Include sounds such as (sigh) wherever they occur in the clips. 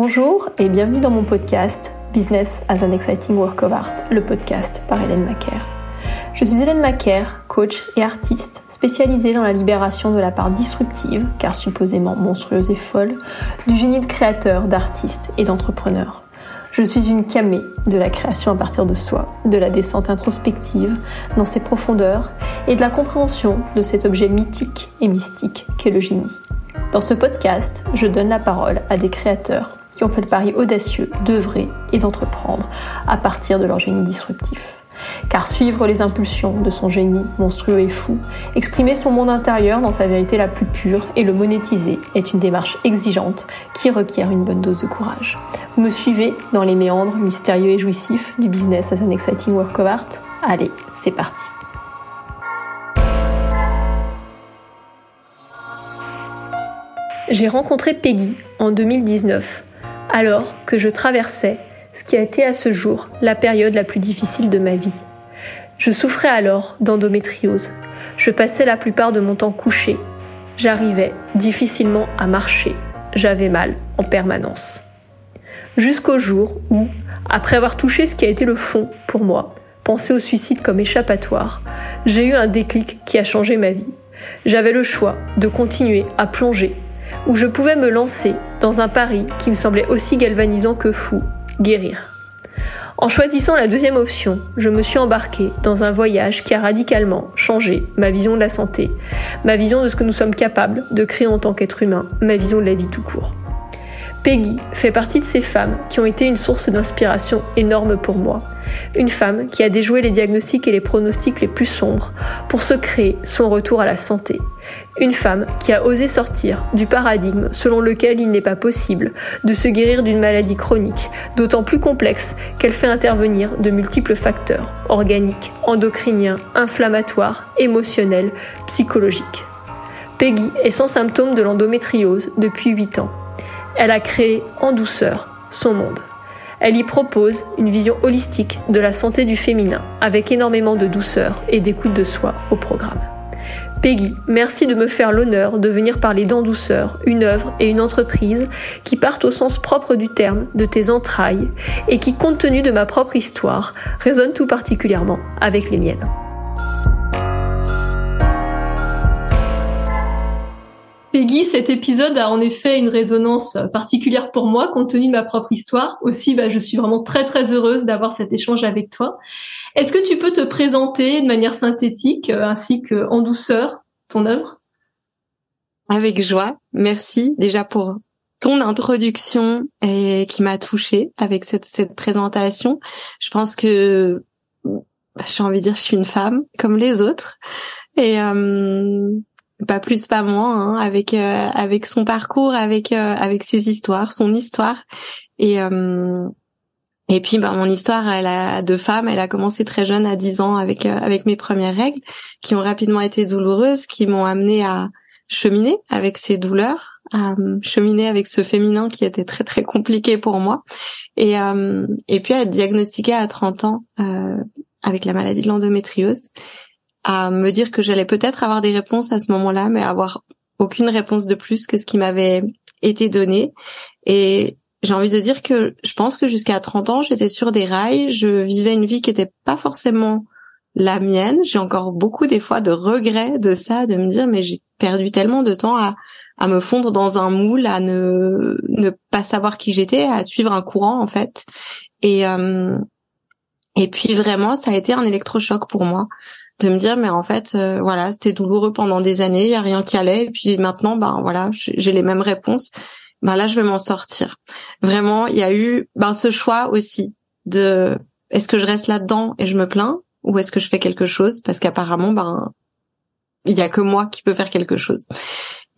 Bonjour et bienvenue dans mon podcast Business as an Exciting Work of Art, le podcast par Hélène Macaire. Je suis Hélène Macaire, coach et artiste spécialisée dans la libération de la part disruptive, car supposément monstrueuse et folle, du génie de créateur, d'artiste et d'entrepreneur. Je suis une camée de la création à partir de soi, de la descente introspective dans ses profondeurs et de la compréhension de cet objet mythique et mystique qu'est le génie. Dans ce podcast, je donne la parole à des créateurs qui ont fait le pari audacieux d'œuvrer et d'entreprendre à partir de leur génie disruptif. Car suivre les impulsions de son génie monstrueux et fou, exprimer son monde intérieur dans sa vérité la plus pure et le monétiser est une démarche exigeante qui requiert une bonne dose de courage. Vous me suivez dans les méandres mystérieux et jouissifs du business as an exciting work of art Allez, c'est parti. J'ai rencontré Peggy en 2019 alors que je traversais ce qui a été à ce jour la période la plus difficile de ma vie. Je souffrais alors d'endométriose. Je passais la plupart de mon temps couché. J'arrivais difficilement à marcher. J'avais mal en permanence. Jusqu'au jour où, après avoir touché ce qui a été le fond pour moi, penser au suicide comme échappatoire, j'ai eu un déclic qui a changé ma vie. J'avais le choix de continuer à plonger où je pouvais me lancer dans un pari qui me semblait aussi galvanisant que fou, guérir. En choisissant la deuxième option, je me suis embarquée dans un voyage qui a radicalement changé ma vision de la santé, ma vision de ce que nous sommes capables de créer en tant qu'être humain, ma vision de la vie tout court. Peggy fait partie de ces femmes qui ont été une source d'inspiration énorme pour moi. Une femme qui a déjoué les diagnostics et les pronostics les plus sombres pour se créer son retour à la santé. Une femme qui a osé sortir du paradigme selon lequel il n'est pas possible de se guérir d'une maladie chronique, d'autant plus complexe qu'elle fait intervenir de multiples facteurs organiques, endocriniens, inflammatoires, émotionnels, psychologiques. Peggy est sans symptômes de l'endométriose depuis 8 ans. Elle a créé en douceur son monde. Elle y propose une vision holistique de la santé du féminin, avec énormément de douceur et d'écoute de soi au programme. Peggy, merci de me faire l'honneur de venir parler d'en douceur, une œuvre et une entreprise qui partent au sens propre du terme de tes entrailles et qui, compte tenu de ma propre histoire, résonnent tout particulièrement avec les miennes. Peggy, cet épisode a en effet une résonance particulière pour moi, compte tenu de ma propre histoire. Aussi, bah, je suis vraiment très très heureuse d'avoir cet échange avec toi. Est-ce que tu peux te présenter de manière synthétique, euh, ainsi que en douceur, ton œuvre? Avec joie. Merci déjà pour ton introduction et qui m'a touchée avec cette, cette présentation. Je pense que bah, j'ai envie de dire je suis une femme comme les autres et euh, pas plus pas moins hein, avec euh, avec son parcours avec euh, avec ses histoires son histoire. Et euh, et puis bah mon histoire elle a de femme elle a commencé très jeune à 10 ans avec avec mes premières règles qui ont rapidement été douloureuses qui m'ont amené à cheminer avec ces douleurs à cheminer avec ce féminin qui était très très compliqué pour moi. Et et puis à être diagnostiquée à 30 ans avec la maladie de l'endométriose à me dire que j'allais peut-être avoir des réponses à ce moment-là, mais avoir aucune réponse de plus que ce qui m'avait été donné. Et j'ai envie de dire que je pense que jusqu'à 30 ans, j'étais sur des rails, je vivais une vie qui n'était pas forcément la mienne. J'ai encore beaucoup des fois de regrets de ça, de me dire mais j'ai perdu tellement de temps à, à me fondre dans un moule, à ne, ne pas savoir qui j'étais, à suivre un courant en fait. Et euh, et puis vraiment, ça a été un électrochoc pour moi de me dire mais en fait euh, voilà c'était douloureux pendant des années il y a rien qui allait et puis maintenant ben voilà j'ai les mêmes réponses. Ben là je vais m'en sortir. Vraiment il y a eu ben ce choix aussi de est-ce que je reste là-dedans et je me plains ou est-ce que je fais quelque chose? Parce qu'apparemment ben il y a que moi qui peux faire quelque chose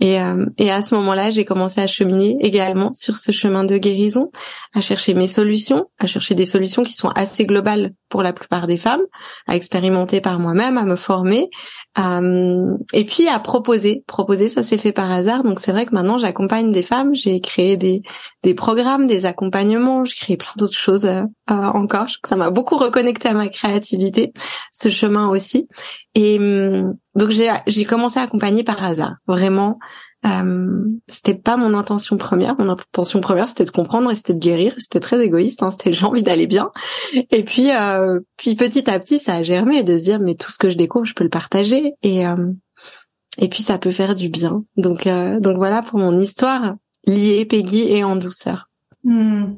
et, euh, et à ce moment-là, j'ai commencé à cheminer également sur ce chemin de guérison, à chercher mes solutions, à chercher des solutions qui sont assez globales pour la plupart des femmes, à expérimenter par moi-même, à me former, euh, et puis à proposer. Proposer, ça s'est fait par hasard. Donc c'est vrai que maintenant j'accompagne des femmes. J'ai créé des des programmes, des accompagnements. J'ai créé plein d'autres choses euh, encore. Ça m'a beaucoup reconnecté à ma créativité, ce chemin aussi. Et hum, donc j'ai commencé à accompagner par hasard, vraiment Euh, c'était pas mon intention première. Mon intention première, c'était de comprendre et c'était de guérir. C'était très égoïste. Hein, c'était (laughs) j'ai envie d'aller bien. Et puis, euh, puis petit à petit, ça a germé de se dire mais tout ce que je découvre, je peux le partager. Et euh, et puis ça peut faire du bien. Donc euh, donc voilà pour mon histoire liée Peggy et en douceur. Hmm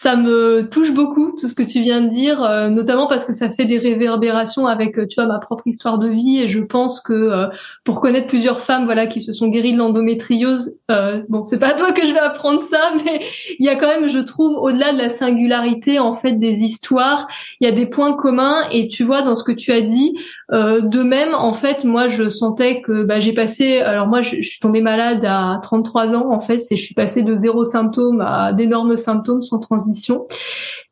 ça me touche beaucoup tout ce que tu viens de dire, euh, notamment parce que ça fait des réverbérations avec, euh, tu vois, ma propre histoire de vie. Et je pense que euh, pour connaître plusieurs femmes, voilà, qui se sont guéries de l'endométriose, bon, c'est pas à toi que je vais apprendre ça, (laughs) mais il y a quand même, je trouve, au-delà de la singularité en fait des histoires, il y a des points communs. Et tu vois, dans ce que tu as dit, de même, en fait, moi, je sentais que bah, j'ai passé. Alors moi, je, suis tombée malade à 33 ans. En fait, c'est je suis passée de zéro symptôme à d'énormes symptômes sans transition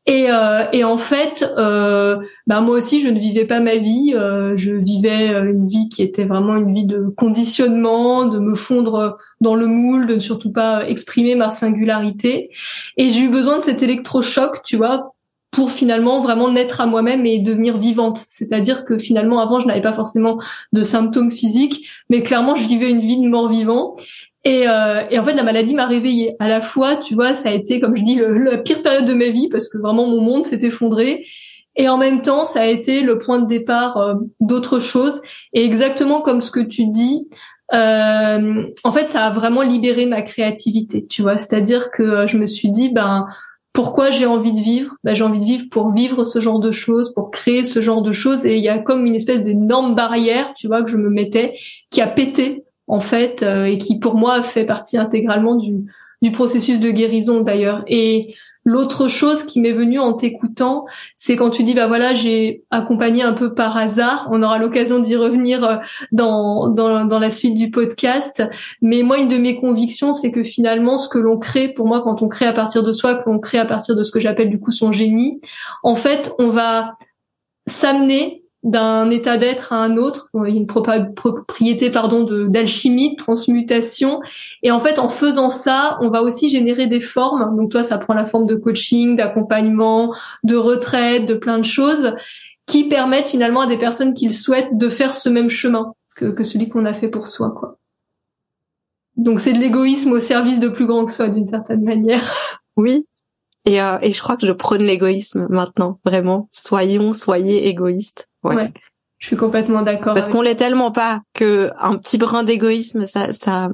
et, euh, et en fait, euh, bah moi aussi, je ne vivais pas ma vie. Euh, je vivais une vie qui était vraiment une vie de conditionnement, de me fondre dans le moule, de ne surtout pas exprimer ma singularité. Et j'ai eu besoin de cet électrochoc, tu vois, pour finalement vraiment naître à moi-même et devenir vivante. C'est-à-dire que finalement, avant, je n'avais pas forcément de symptômes physiques, mais clairement, je vivais une vie de mort-vivant. Et, euh, et, en fait, la maladie m'a réveillée. À la fois, tu vois, ça a été, comme je dis, la pire période de ma vie parce que vraiment mon monde s'est effondré. Et en même temps, ça a été le point de départ euh, d'autres choses. Et exactement comme ce que tu dis, euh, en fait, ça a vraiment libéré ma créativité. Tu vois, c'est-à-dire que je me suis dit, ben pourquoi j'ai envie de vivre? Ben, J'ai envie de vivre pour vivre ce genre de choses, pour créer ce genre de choses. Et il y a comme une espèce d'énorme barrière, tu vois, que je me mettais, qui a pété en fait, euh, et qui pour moi fait partie intégralement du, du processus de guérison d'ailleurs. Et l'autre chose qui m'est venue en t'écoutant, c'est quand tu dis bah voilà j'ai accompagné un peu par hasard. On aura l'occasion d'y revenir euh, dans, dans, dans la suite du podcast. Mais moi une de mes convictions c'est que finalement ce que l'on crée pour moi quand on crée à partir de soi, que l'on crée à partir de ce que j'appelle du coup son génie, en fait on va s'amener d'un état d'être à un autre, a une propriété pardon d'alchimie, de transmutation et en fait en faisant ça, on va aussi générer des formes. Donc toi ça prend la forme de coaching, d'accompagnement, de retraite, de plein de choses qui permettent finalement à des personnes qui le souhaitent de faire ce même chemin que, que celui qu'on a fait pour soi quoi. Donc c'est de l'égoïsme au service de plus grand que soi d'une certaine manière. Oui, et, euh, et je crois que je prône l'égoïsme maintenant, vraiment. Soyons, soyez égoïstes. Ouais. je suis complètement d'accord. Parce qu'on l'est tellement pas que un petit brin d'égoïsme, ça, ça,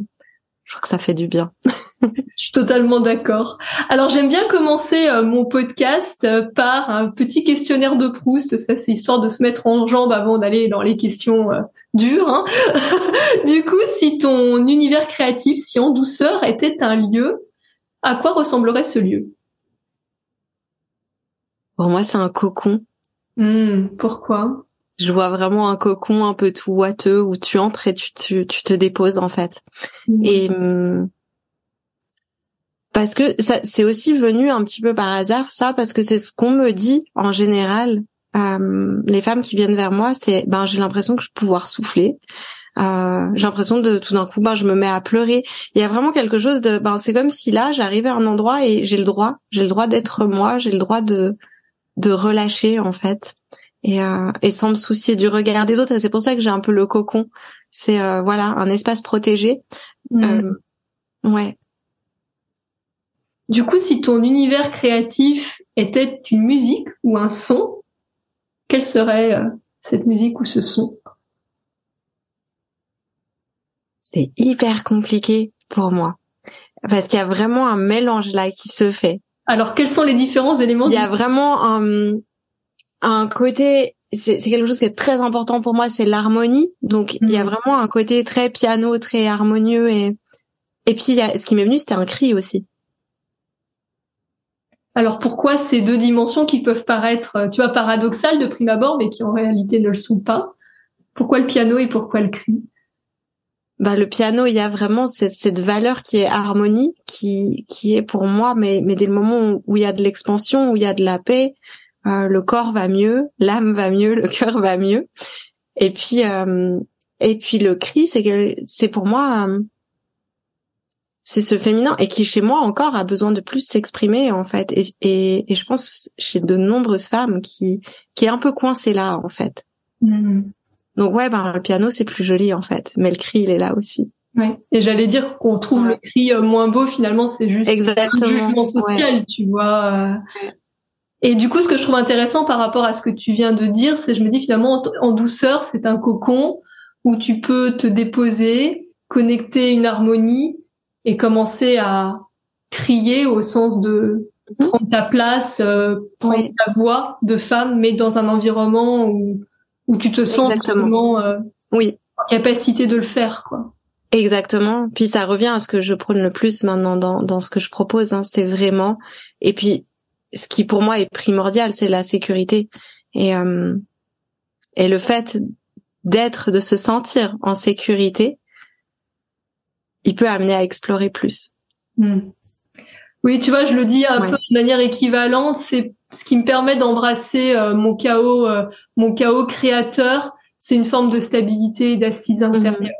je crois que ça fait du bien. (laughs) je suis totalement d'accord. Alors j'aime bien commencer euh, mon podcast euh, par un petit questionnaire de Proust. Ça, c'est histoire de se mettre en jambe avant d'aller dans les questions dures. Hein. (laughs) du coup, si ton univers créatif, si en douceur était un lieu, à quoi ressemblerait ce lieu? Pour moi, c'est un cocon. Hmm, pourquoi? Je vois vraiment un cocon un peu tout ouateux où tu entres et tu, tu, tu te déposes en fait. Hmm. Et hmm, parce que ça, c'est aussi venu un petit peu par hasard, ça, parce que c'est ce qu'on me dit en général. Euh, les femmes qui viennent vers moi, c'est ben j'ai l'impression que je vais pouvoir souffler. Euh, j'ai l'impression de tout d'un coup ben je me mets à pleurer il y a vraiment quelque chose de ben c'est comme si là j'arrivais à un endroit et j'ai le droit j'ai le droit d'être moi j'ai le droit de de relâcher en fait et, euh, et sans me soucier du regard des autres. c'est pour ça que j'ai un peu le cocon. C'est euh, voilà un espace protégé. Euh, ouais. Du coup, si ton univers créatif était une musique ou un son, quelle serait euh, cette musique ou ce son? C'est hyper compliqué pour moi parce qu'il y a vraiment un mélange là qui se fait. Alors, quels sont les différents éléments Il y a vraiment un, un côté, c'est quelque chose qui est très important pour moi, c'est l'harmonie. Donc, il y a mhm. vraiment un côté très piano, très harmonieux et et puis ce qui m'est venu, c'était un cri aussi. Alors pourquoi ces deux dimensions qui peuvent paraître, tu vois, paradoxales de prime abord, mais qui en réalité ne le sont pas? Pourquoi le piano et pourquoi le cri? Bah, le piano, il y a vraiment cette, cette valeur qui est harmonie, qui, qui est pour moi, mais, mais dès le moment où il y a de l'expansion, où il y a de la paix, euh, le corps va mieux, l'âme va mieux, (laughs) le cœur va mieux. Et puis, euh, et puis le cri, c'est c'est pour moi, euh, c'est ce féminin et qui chez moi encore a besoin de plus s'exprimer en fait. Et, et, et, je pense chez de nombreuses femmes qui, qui est un peu coincée là en fait. Mmh. Donc ouais, ben le piano c'est plus joli en fait, mais le cri il est là aussi. Ouais. Et j'allais dire qu'on trouve le cri moins beau, finalement, c'est juste Exactement. un jugement social, tu vois. Et du coup, ce que je trouve intéressant par rapport à ce que tu viens de dire, c'est je me dis finalement en douceur, c'est un cocon où tu peux te déposer, connecter une harmonie et commencer à crier au sens de mhm. prendre ta place, euh, prendre ta voix de femme, mais dans un environnement où, où tu te sens vraiment euh, oui. en capacité de le faire, quoi. Exactement. Puis ça revient à ce que je prône le plus maintenant dans, dans ce que je propose. Hein. C'est vraiment. Et puis ce qui pour moi est primordial, c'est la sécurité et euh, et le fait d'être, de se sentir en sécurité, il peut amener à explorer plus. Hmm. Oui, tu vois, je le dis un peu de manière équivalente. C'est ce qui me permet d'embrasser euh, mon chaos, euh, mon chaos créateur. C'est une forme de stabilité et d'assise mhm. intérieure.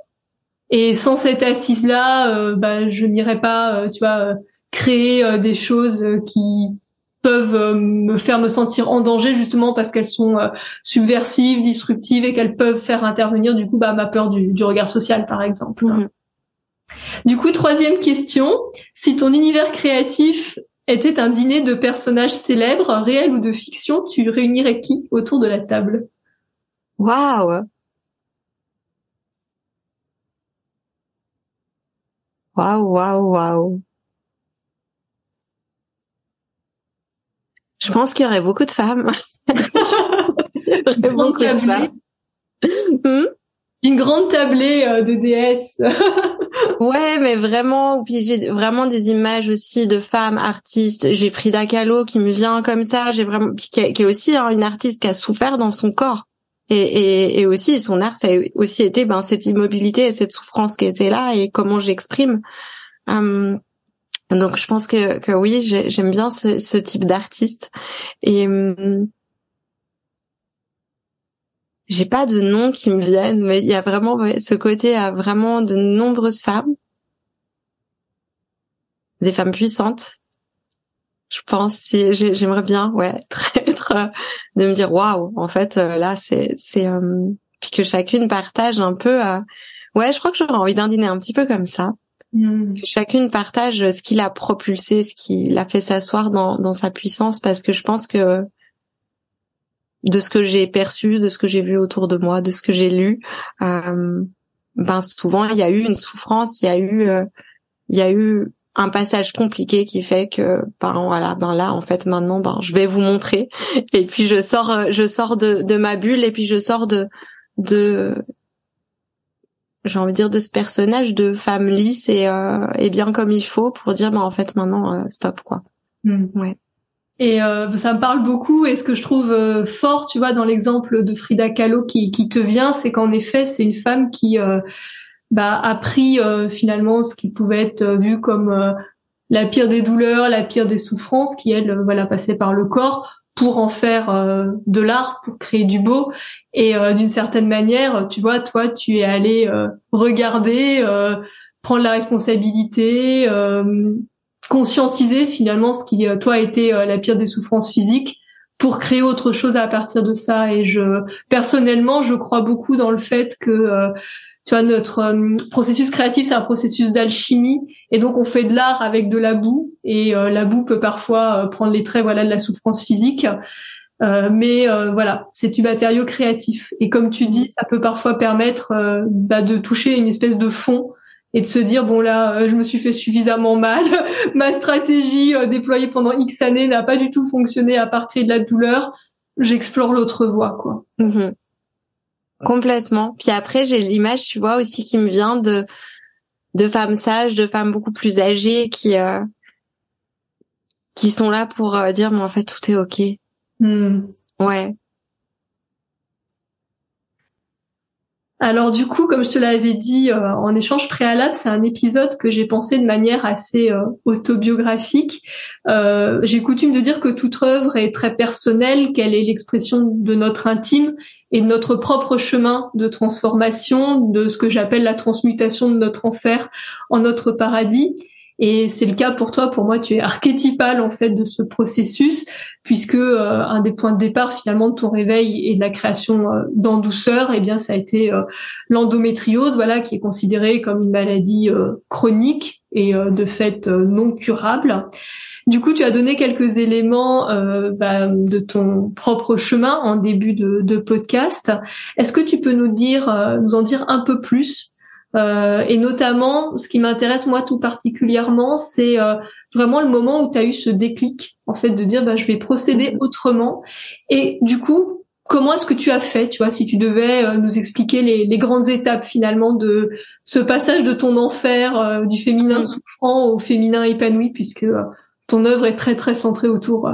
Et sans cette assise-là, bah, je n'irais pas, tu vois, créer des choses qui peuvent euh, me faire me sentir en danger justement parce qu'elles sont euh, subversives, disruptives et qu'elles peuvent faire intervenir du coup bah, ma peur du, du regard social par exemple. Mhm. Du coup, troisième question, si ton univers créatif était un dîner de personnages célèbres, réels ou de fiction, tu réunirais qui autour de la table? Waouh Waouh, waouh, waouh Je pense qu'il y aurait beaucoup de femmes. beaucoup de femmes. Une grande tablée euh, de déesses. (laughs) ouais, mais vraiment, j'ai vraiment des images aussi de femmes artistes. J'ai Frida Kahlo qui me vient comme ça. J'ai vraiment qui, est aussi hein, une artiste qui a souffert dans son corps. Et, aussi son art, ça a aussi été ben cette immobilité et cette souffrance qui était là et comment j'exprime. Hum, donc je pense que, oui, j'aime bien ce, type d'artiste. Hum, j'ai pas de nom qui me viennent, mais il y a vraiment ce côté à vraiment de nombreuses femmes, des femmes puissantes. Je pense si j'aimerais bien, ouais, (laughs) être, être, de me dire waouh, en fait euh, là c'est c'est hum, puis que chacune partage un peu. Euh, ouais, je crois que j'aurais envie d'un dîner un petit peu comme ça. Mm. Que chacune partage ce qui l'a propulsé, ce qui l'a fait s'asseoir dans, dans sa puissance, parce que je pense que de ce que j'ai perçu, de ce que j'ai vu autour de moi, de ce que j'ai lu, euh, ben souvent il y a eu une souffrance, il y a eu, euh, il y a eu un passage compliqué qui fait que ben voilà ben là en fait maintenant ben je vais vous montrer et puis je sors je sors de, de ma bulle et puis je sors de de j'ai envie de dire de ce personnage de femme lisse et, euh, et bien comme il faut pour dire bah en fait maintenant euh, stop quoi. Hmm. Ouais. Et euh, ça me parle beaucoup. Et ce que je trouve euh, fort, tu vois, dans l'exemple de Frida Kahlo qui, qui te vient, c'est qu'en effet, c'est une femme qui euh, bah, a pris finalement ce qui pouvait être vu comme la pire des douleurs, la pire des souffrances, qui elle, voilà, passait par le corps pour en faire euh, de l'art, pour créer du beau. Et euh, d'une certaine manière, tu vois, toi, tu es allé euh, regarder, prendre la responsabilité, conscientiser finalement ce qui, toi, a été la pire des souffrances physiques pour créer autre chose à partir de ça. Et je, personnellement, je crois beaucoup dans le fait que tu vois, notre euh, processus créatif, c'est un processus d'alchimie, et donc on fait de l'art avec de la boue, et euh, la boue peut parfois euh, prendre les traits, voilà, de la souffrance physique, mais voilà, c'est du matériau créatif. Et comme tu dis, ça peut parfois permettre bah, de toucher une espèce de fond et de se dire bon là, je me suis fait suffisamment mal, (laughs) ma stratégie déployée pendant X années n'a pas du tout fonctionné à part créer de la douleur, j'explore l'autre voie, quoi. Mm-hmm. Complètement. Puis après, j'ai l'image, tu vois, aussi qui me vient de de femmes sages, de femmes beaucoup plus âgées qui euh, qui sont là pour euh, dire mais en fait tout est ok. Hmm. Ouais. Alors du coup, comme je te l'avais dit euh, en échange préalable, c'est un épisode que j'ai pensé de manière assez autobiographique. j'ai coutume de dire que toute œuvre est très personnelle, qu'elle est l'expression de notre intime et notre propre chemin de transformation, de ce que j'appelle la transmutation de notre enfer en notre paradis. Et c'est le cas pour toi. Pour moi, tu es archétypal en fait de ce processus, puisque euh, un des points de départ finalement de ton réveil et de la création euh, eh bien, ça a été euh, l'endométriose, voilà, qui est considérée comme une maladie chronique et de fait non curable. Du coup, tu as donné quelques éléments bah, de ton propre chemin en début de, de podcast. Est-ce que tu peux nous dire, nous en dire un peu plus euh, et notamment, ce qui m'intéresse moi tout particulièrement, c'est euh, vraiment le moment où tu as eu ce déclic, en fait, de dire bah, je vais procéder mhm. autrement. Et du coup, comment est-ce que tu as fait, tu vois, si tu devais euh, nous expliquer les, les, grandes étapes finalement de ce passage de ton enfer du féminin mhm. souffrant au féminin épanoui, puisque ton œuvre est très très centrée autour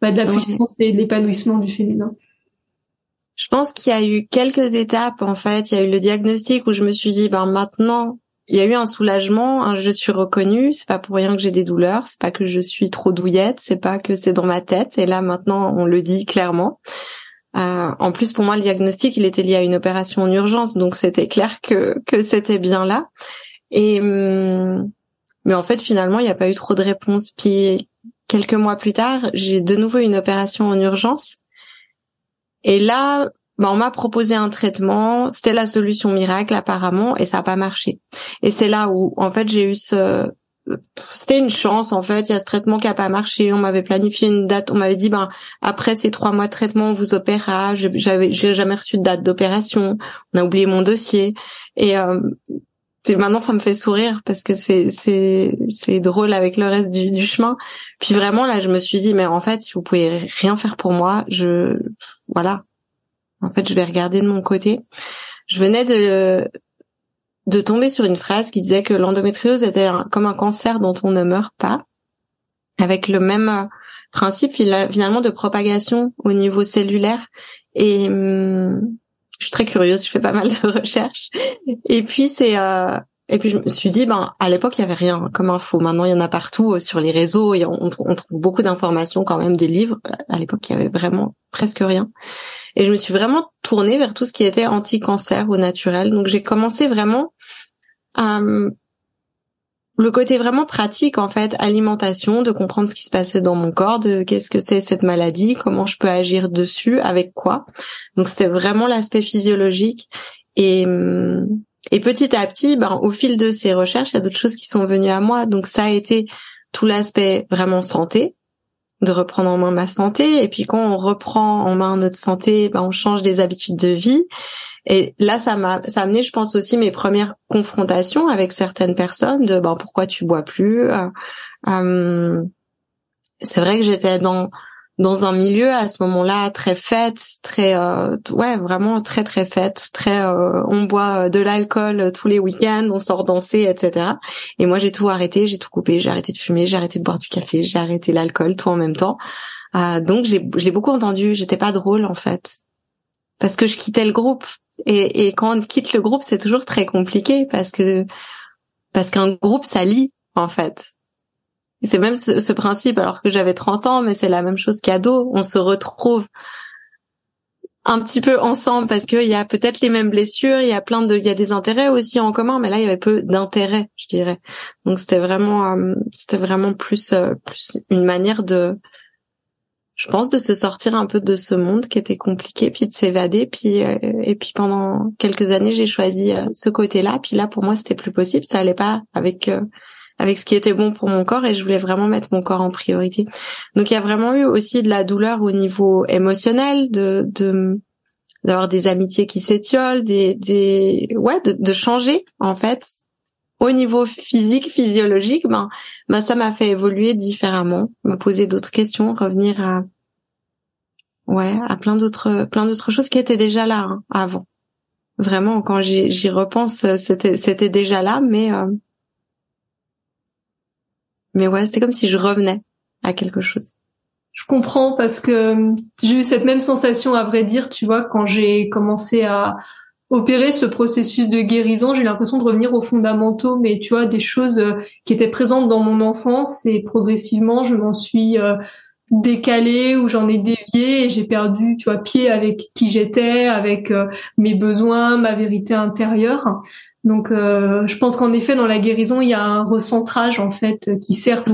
bah, de la puissance et de l'épanouissement du féminin. Je pense qu'il y a eu quelques étapes en fait. Il y a eu le diagnostic où je me suis dit ben maintenant il y a eu un soulagement, je suis reconnue, c'est pas pour rien que j'ai des douleurs, c'est pas que je suis trop douillette, c'est pas que c'est dans ma tête et là maintenant on le dit clairement. Euh, en plus pour moi le diagnostic il était lié à une opération en urgence donc c'était clair que que c'était bien là. Et hum, mais en fait finalement il n'y a pas eu trop de réponses. Puis quelques mois plus tard j'ai de nouveau une opération en urgence et là, bah, on m'a proposé un traitement, c'était la solution miracle apparemment, et ça n'a pas marché. Et c'est là où, en fait, j'ai eu ce, c'était une chance en fait. Il y a ce traitement qui a pas marché. On m'avait planifié une date. On m'avait dit ben après ces trois mois de traitement, on vous opérera. J'avais, j'ai jamais reçu de date d'opération. On a oublié mon dossier. Et euh, maintenant ça me fait sourire parce que c'est c'est c'est drôle avec le reste du, du chemin. Puis vraiment là, je me suis dit mais en fait, si vous pouvez rien faire pour moi, je voilà. En fait, je vais regarder de mon côté. Je venais de de tomber sur une phrase qui disait que l'endométriose était comme un cancer dont on ne meurt pas, avec le même euh, principe finalement de propagation au niveau cellulaire. Et hum, je suis très curieuse, je fais pas mal de (laughs) recherches. Et puis c'est euh, et puis je me suis dit, ben à l'époque il y avait rien comme info. Maintenant il y en a partout euh, sur les réseaux et on, on trouve beaucoup d'informations quand même, des livres. À l'époque il y avait vraiment presque rien. Et je me suis vraiment tournée vers tout ce qui était anti-cancer ou naturel. Donc j'ai commencé vraiment à le côté vraiment pratique en fait, alimentation, de comprendre ce qui se passait dans mon corps, de qu'est-ce que c'est cette maladie, comment je peux agir dessus, avec quoi. Donc c'était vraiment l'aspect physiologique et et petit à petit, ben, au fil de ces recherches, il y a d'autres choses qui sont venues à moi. Donc ça a été tout l'aspect vraiment santé, de reprendre en main ma santé. Et puis quand on reprend en main notre santé, ben, on change des habitudes de vie. Et là, ça m'a, ça a amené, je pense aussi mes premières confrontations avec certaines personnes de, ben, pourquoi tu bois plus. Euh, euh, c'est vrai que j'étais dans dans un milieu à ce moment-là très fête, très euh, ouais vraiment très très fête, très euh, on boit de l'alcool tous les week-ends, on sort danser, etc. Et moi j'ai tout arrêté, j'ai tout coupé, j'ai arrêté de fumer, j'ai arrêté de boire du café, j'ai arrêté l'alcool, tout en même temps. Euh, donc j'ai je l'ai beaucoup entendu, j'étais pas drôle en fait parce que je quittais le groupe et, et quand on quitte le groupe c'est toujours très compliqué parce que parce qu'un groupe ça en fait c'est même ce, principe, alors que j'avais 30 ans, mais c'est la même chose qu'ado. On se retrouve un petit peu ensemble parce qu'il y a peut-être les mêmes blessures, il y a plein de, il y a des intérêts aussi en commun, mais là il y avait peu d'intérêts, je dirais. Donc c'était vraiment, euh, c'était vraiment plus, euh, plus une manière de, je pense, de se sortir un peu de ce monde qui était compliqué, puis de s'évader, puis euh, et puis pendant quelques années j'ai choisi ce côté-là, puis là pour moi c'était plus possible, ça allait pas avec avec ce qui était bon pour mon corps et je voulais vraiment mettre mon corps en priorité. Donc il y a vraiment eu aussi de la douleur au niveau émotionnel, de, de d'avoir des amitiés qui s'étiolent, des, des ouais, de, de changer en fait au niveau physique, physiologique, ben, ben ça m'a fait évoluer différemment, me poser d'autres questions, revenir à ouais, à plein d'autres plein d'autres choses qui étaient déjà là hein, avant. Vraiment, quand j'y repense, c'était c'était déjà là, mais euh, mais ouais, c'était comme si je revenais à quelque chose. Je comprends parce que euh, j'ai eu cette même sensation à vrai dire, tu vois, quand j'ai commencé à opérer ce processus de guérison, j'ai l'impression de revenir aux fondamentaux, mais tu vois, des choses euh, qui étaient présentes dans mon enfance et progressivement, je m'en suis euh, décalée ou j'en ai dévié et j'ai perdu, tu vois, pied avec qui j'étais, avec mes besoins, ma vérité intérieure. Donc, euh, je pense qu'en effet, dans la guérison, il y a un recentrage en fait qui certes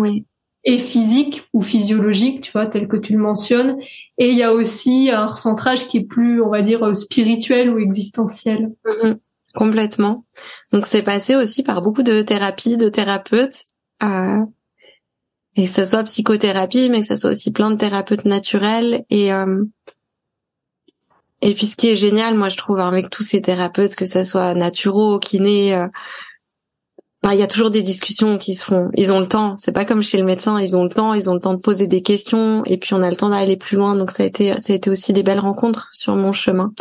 est physique ou physiologique, tu vois, tel que tu le mentionnes, et il y a aussi un recentrage qui est plus, on va dire, spirituel ou existentiel. Mm-hmm. complètement. Donc, c'est passé aussi par beaucoup de thérapies, de thérapeutes. Euh, et que ce soit psychothérapie, mais que ce soit aussi plein de thérapeutes naturels et euh, et puis ce qui est génial, moi je trouve avec tous ces thérapeutes, que ce soit naturaux, kinés, euh, bah, il y a toujours des discussions qui se font. Ils ont le temps. C'est pas comme chez le médecin, ils ont le temps, ils ont le temps de poser des questions et puis on a le temps d'aller plus loin. Donc ça a été ça a été aussi des belles rencontres sur mon chemin.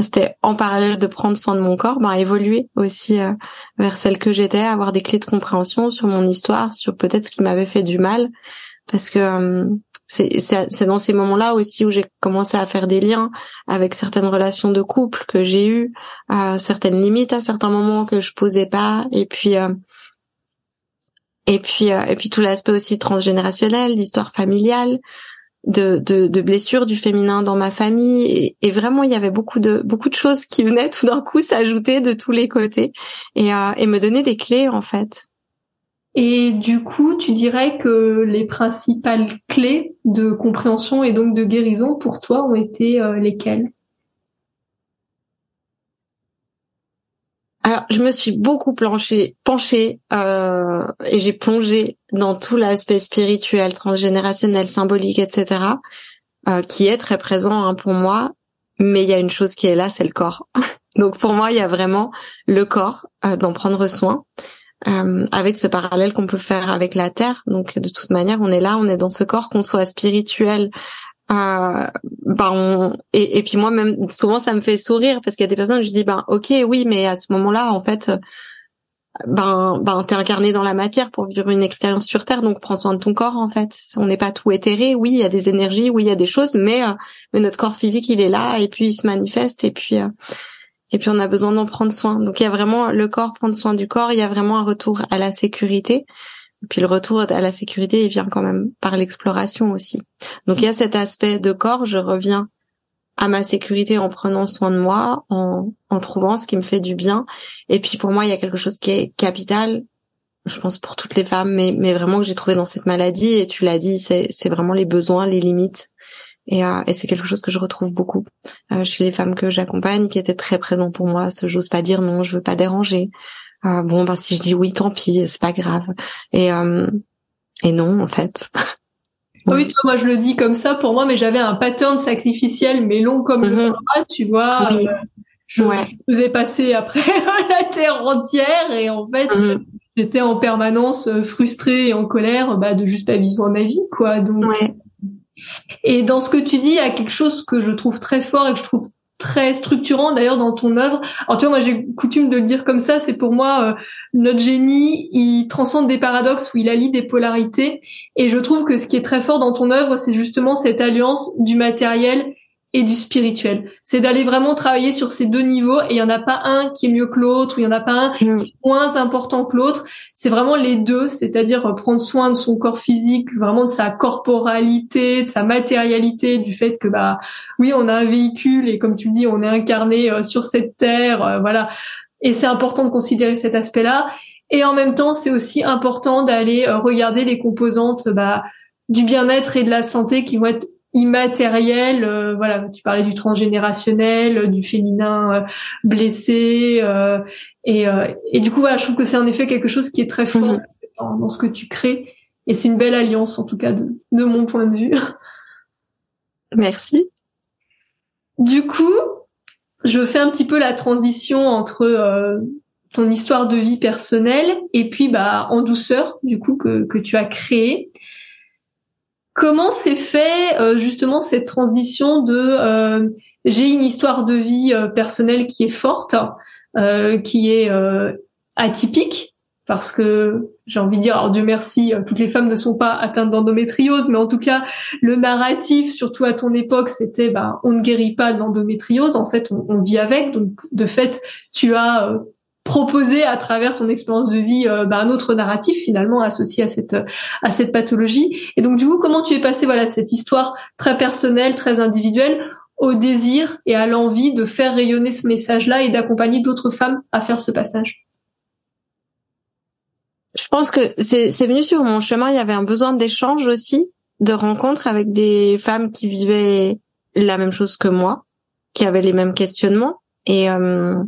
C'était en parallèle de prendre soin de mon corps, bah évoluer aussi euh, vers celle que j'étais, avoir des clés de compréhension sur mon histoire, sur peut-être ce qui m'avait fait du mal, parce que euh, c'est dans ces moments-là aussi où j'ai commencé à faire des liens avec certaines relations de couple que j'ai eues, euh, certaines limites à certains moments que je posais pas, et puis euh, et puis euh, et puis tout l'aspect aussi transgénérationnel, d'histoire familiale, de, de, de blessures du féminin dans ma famille, et, vraiment il y avait beaucoup de beaucoup de choses qui venaient tout d'un coup s'ajouter de tous les côtés et, euh, et me donner des clés en fait. Et du coup, tu dirais que les principales clés de compréhension et donc de guérison pour toi ont été euh, lesquelles? Alors, je me suis beaucoup planchée, penchée euh, et j'ai plongé dans tout l'aspect spirituel, transgénérationnel, symbolique, etc., euh, qui est très présent hein, pour moi. Mais il y a une chose qui est là, c'est le corps. (laughs) Donc pour moi, il y a vraiment le corps, euh, d'en prendre soin. Euh, avec ce parallèle qu'on peut faire avec la terre. Donc de toute manière, on est là, on est dans ce corps, qu'on soit spirituel. Euh, ben et, et puis moi même souvent ça me fait sourire parce qu'il y a des personnes je dis ben ok oui mais à ce moment-là en fait ben ben t'es incarné dans la matière pour vivre une expérience sur terre donc prends soin de ton corps en fait on n'est pas tout éthéré oui il y a des énergies oui il y a des choses mais euh, mais notre corps physique il est là et puis il se manifeste et puis et puis on a besoin d'en prendre soin. Donc il y a vraiment le corps, prendre soin du corps, il y a vraiment un retour à la sécurité. Et puis le retour à la sécurité, il vient quand même par l'exploration aussi. Donc il y a cet aspect de corps, je reviens à ma sécurité en prenant soin de moi, en, en trouvant ce qui me fait du bien. Et puis pour moi, il y a quelque chose qui est capital, je pense pour toutes les femmes, mais, mais vraiment que j'ai trouvé dans cette maladie, et tu l'as dit, c'est vraiment les besoins, les limites et, euh, et c'est quelque chose que je retrouve beaucoup euh, chez les femmes que j'accompagne, qui étaient très présents pour moi. Ce j'ose pas dire non, je veux pas déranger. Euh, bon, bah si je dis oui, tant pis, c'est pas grave. Et euh, et non, en fait. Oui, toi, moi je le dis comme ça pour moi, mais j'avais un pattern sacrificiel, mais long comme le mhm. bras, tu vois. Oui. Euh, je ouais. faisais passer après (laughs) la terre entière et en fait mhm. j'étais en permanence frustrée et en colère bah, de juste pas vivre ma vie quoi. Donc ouais. Et dans ce que tu dis, il y a quelque chose que je trouve très fort et que je trouve très structurant d'ailleurs dans ton œuvre. Alors tu vois, moi j'ai coutume de le dire comme ça, c'est pour moi euh, notre génie, il transcende des paradoxes où il allie des polarités et je trouve que ce qui est très fort dans ton œuvre, c'est justement cette alliance du matériel et du spirituel. C'est d'aller vraiment travailler sur ces deux niveaux et il y en a pas un qui est mieux que l'autre ou il y en a pas un qui est moins important que l'autre. C'est vraiment les deux, c'est-à-dire prendre soin de son corps physique, vraiment de sa corporalité, de sa matérialité, du fait que bah oui, on a un véhicule et comme tu le dis, on est incarné euh, sur cette terre, euh, voilà. Et c'est important de considérer cet aspect-là. Et en même temps, c'est aussi important d'aller euh, regarder les composantes bah, du bien-être et de la santé qui vont être immatériel euh, voilà tu parlais du transgénérationnel euh, du féminin euh, blessé et, et du coup voilà je trouve que c'est en effet quelque chose qui est très fort mhm. dans, ce que tu crées et c'est une belle alliance en tout cas de, de mon point de vue. Merci. Du coup je fais un petit peu la transition entre ton histoire de vie personnelle et puis bah en douceur du coup que, que tu as créé Comment s'est fait euh, justement cette transition de euh, j'ai une histoire de vie euh, personnelle qui est forte, qui est atypique parce que j'ai envie de dire, alors Dieu merci, toutes les femmes ne sont pas atteintes d'endométriose, mais en tout cas, le narratif, surtout à ton époque, c'était, bah, on ne guérit pas de l'endométriose, en fait, on, on, vit avec, donc de fait, tu as proposer à travers ton expérience de vie euh, bah, un autre narratif finalement associé à cette à cette pathologie et donc du coup comment tu es passé voilà de cette histoire très personnelle très individuelle au désir et à l'envie de faire rayonner ce message-là et d'accompagner d'autres femmes à faire ce passage? Je pense que c'est venu sur mon chemin. Il y avait un besoin d'échange aussi, de rencontres avec des femmes qui vivaient la même chose que moi, qui avaient les mêmes questionnements. Et euh,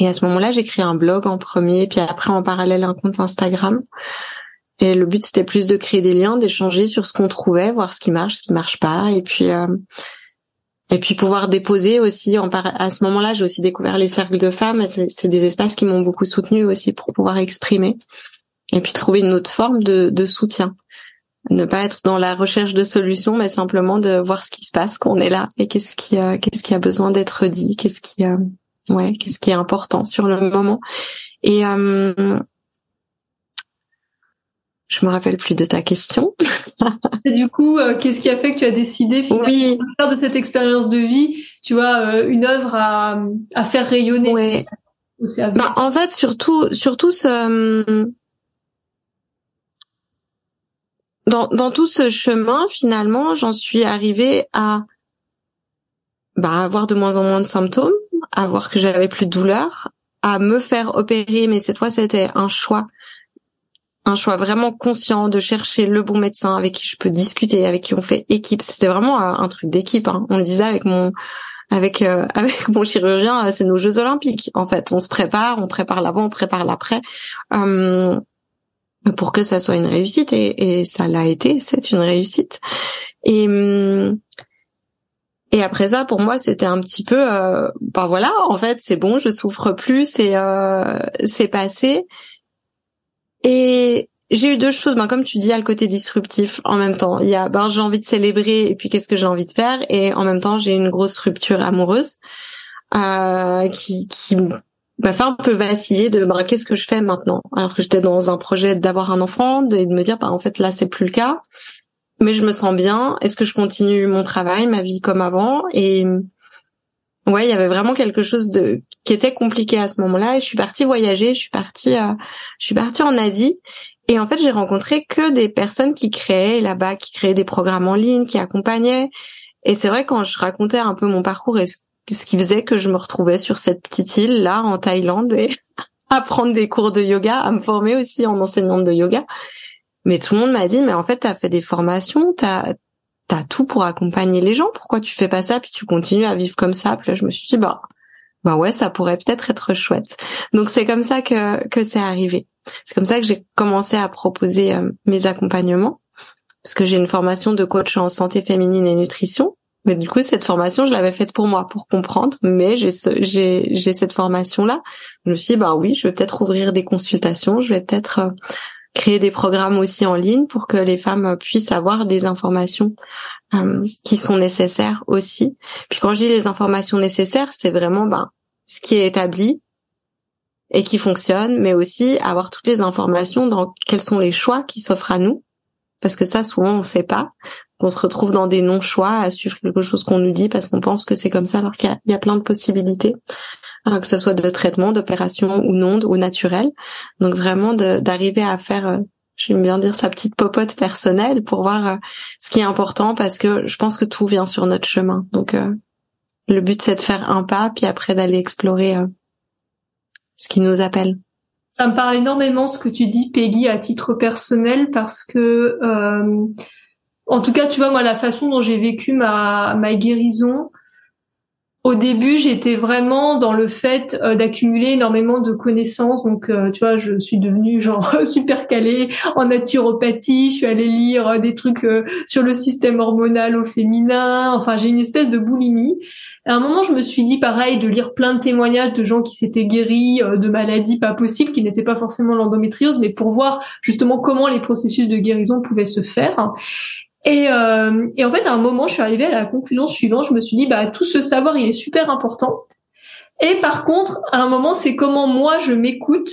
et à ce moment-là, j'ai créé un blog en premier, puis après en parallèle un compte Instagram. Et le but c'était plus de créer des liens, d'échanger sur ce qu'on trouvait, voir ce qui marche, ce qui marche pas, et puis euh, et puis pouvoir déposer aussi. À ce moment-là, j'ai aussi découvert les cercles de femmes. C'est des espaces qui m'ont beaucoup soutenu aussi pour pouvoir exprimer et puis trouver une autre forme de, de soutien. Ne pas être dans la recherche de solutions, mais simplement de voir ce qui se passe, qu'on est là et qu'est-ce qui euh, qu'est-ce qui a besoin d'être dit, qu'est-ce qui euh, ouais, qu'est-ce qui est important sur le moment. Et euh, je me rappelle plus de ta question. (laughs) Et du coup, euh, qu'est-ce qui a fait que tu as décidé finalement de faire de cette expérience de vie, tu vois, euh, une œuvre à, à faire rayonner? Ouais. Bah, en fait, surtout, surtout ce, dans, dans tout ce chemin, finalement, j'en suis arrivée à bah, avoir de moins en moins de symptômes, à voir que j'avais plus de douleur, à me faire opérer, mais cette fois c'était un choix, un choix vraiment conscient de chercher le bon médecin avec qui je peux discuter, avec qui on fait équipe. C'était vraiment un, truc d'équipe. Hein. On le disait avec mon avec euh, (laughs) avec mon chirurgien, euh, c'est nos Jeux Olympiques. En fait, on se prépare, on prépare l'avant, on prépare l'après. Euh, pour que ça soit une réussite et, et ça l'a été, c'est une réussite. Et hum, et après ça, pour moi, c'était un petit peu, euh, ben voilà, en fait, c'est bon, je souffre plus, c'est euh, c'est passé. Et j'ai eu deux choses, ben comme tu dis, il le côté disruptif en même temps. Il y a, ben j'ai envie de célébrer, et puis qu'est-ce que j'ai envie de faire, et en même temps, j'ai une grosse rupture amoureuse euh, qui qui m'a fait un peu vaciller de, ben qu'est-ce que je fais maintenant, alors que j'étais dans un projet d'avoir un enfant, et de me dire, ben en fait là, c'est plus le cas mais je me sens bien. Est-ce que je continue mon travail, ma vie comme avant? Et ouais, il y avait vraiment quelque chose de qui était compliqué à ce moment-là. Et je suis partie voyager. Je suis partie, euh, je suis partie en Asie. Et en fait, j'ai rencontré que des personnes qui créaient là-bas, qui créaient des programmes en ligne, qui accompagnaient. Et c'est vrai quand je racontais un peu mon parcours et ce, qui faisait que je me retrouvais sur cette petite île là en Thaïlande et (laughs) à prendre des cours de yoga, à me former aussi en enseignante de yoga. Mais tout le monde m'a dit, mais en fait, t'as fait des formations, t'as as tout pour accompagner les gens. Pourquoi tu fais pas ça puis tu continues à vivre comme ça? Puis là, je me suis dit, bah, bah ouais, ça pourrait peut-être être chouette. Donc c'est comme ça que que c'est arrivé. C'est comme ça que j'ai commencé à proposer euh, mes accompagnements parce que j'ai une formation de coach en santé féminine et nutrition. Mais du coup, cette formation, je l'avais faite pour moi, pour comprendre. Mais j'ai j'ai j'ai cette formation là. Je me suis dit, bah oui, je vais peut-être ouvrir des consultations. Je vais peut-être euh, créer des programmes aussi en ligne pour que les femmes puissent avoir des informations euh, qui sont nécessaires aussi. Puis quand je dis les informations nécessaires, c'est vraiment ben ce qui est établi et qui fonctionne, mais aussi avoir toutes les informations dans quels sont les choix qui s'offrent à nous, parce que ça souvent on sait pas. On se retrouve dans des non-choix à suivre quelque chose qu'on nous dit parce qu'on pense que c'est comme ça, alors qu'il y a plein de possibilités. Hein, que ce soit de traitement, d'opération ou non, ou naturel. Donc vraiment d'arriver à faire, euh, j'aime bien dire sa petite popote personnelle pour voir euh, ce qui est important parce que je pense que tout vient sur notre chemin. Donc euh, le but c'est de faire un pas puis après d'aller explorer ce qui nous appelle. Ça me parle énormément ce que tu dis, Peggy, à titre personnel, parce que, en tout cas, tu vois, moi, la façon dont j'ai vécu ma, ma guérison, au début, j'étais vraiment dans le fait euh, d'accumuler énormément de connaissances. Donc, euh, tu vois, je suis devenue genre (laughs) super calée en naturopathie. Je suis allée lire euh, des trucs sur le système hormonal au féminin. Enfin, j'ai une espèce de boulimie. À un moment, je me suis dit pareil de lire plein de témoignages de gens qui s'étaient guéris de maladies pas possibles, qui n'étaient pas forcément l'endométriose, mais pour voir justement comment les processus de guérison pouvaient se faire. Et, euh, et, en fait, à un moment, je suis arrivée à la conclusion suivante. Je me suis dit, bah, tout ce savoir, il est super important. Et par contre, à un moment, c'est comment moi je m'écoute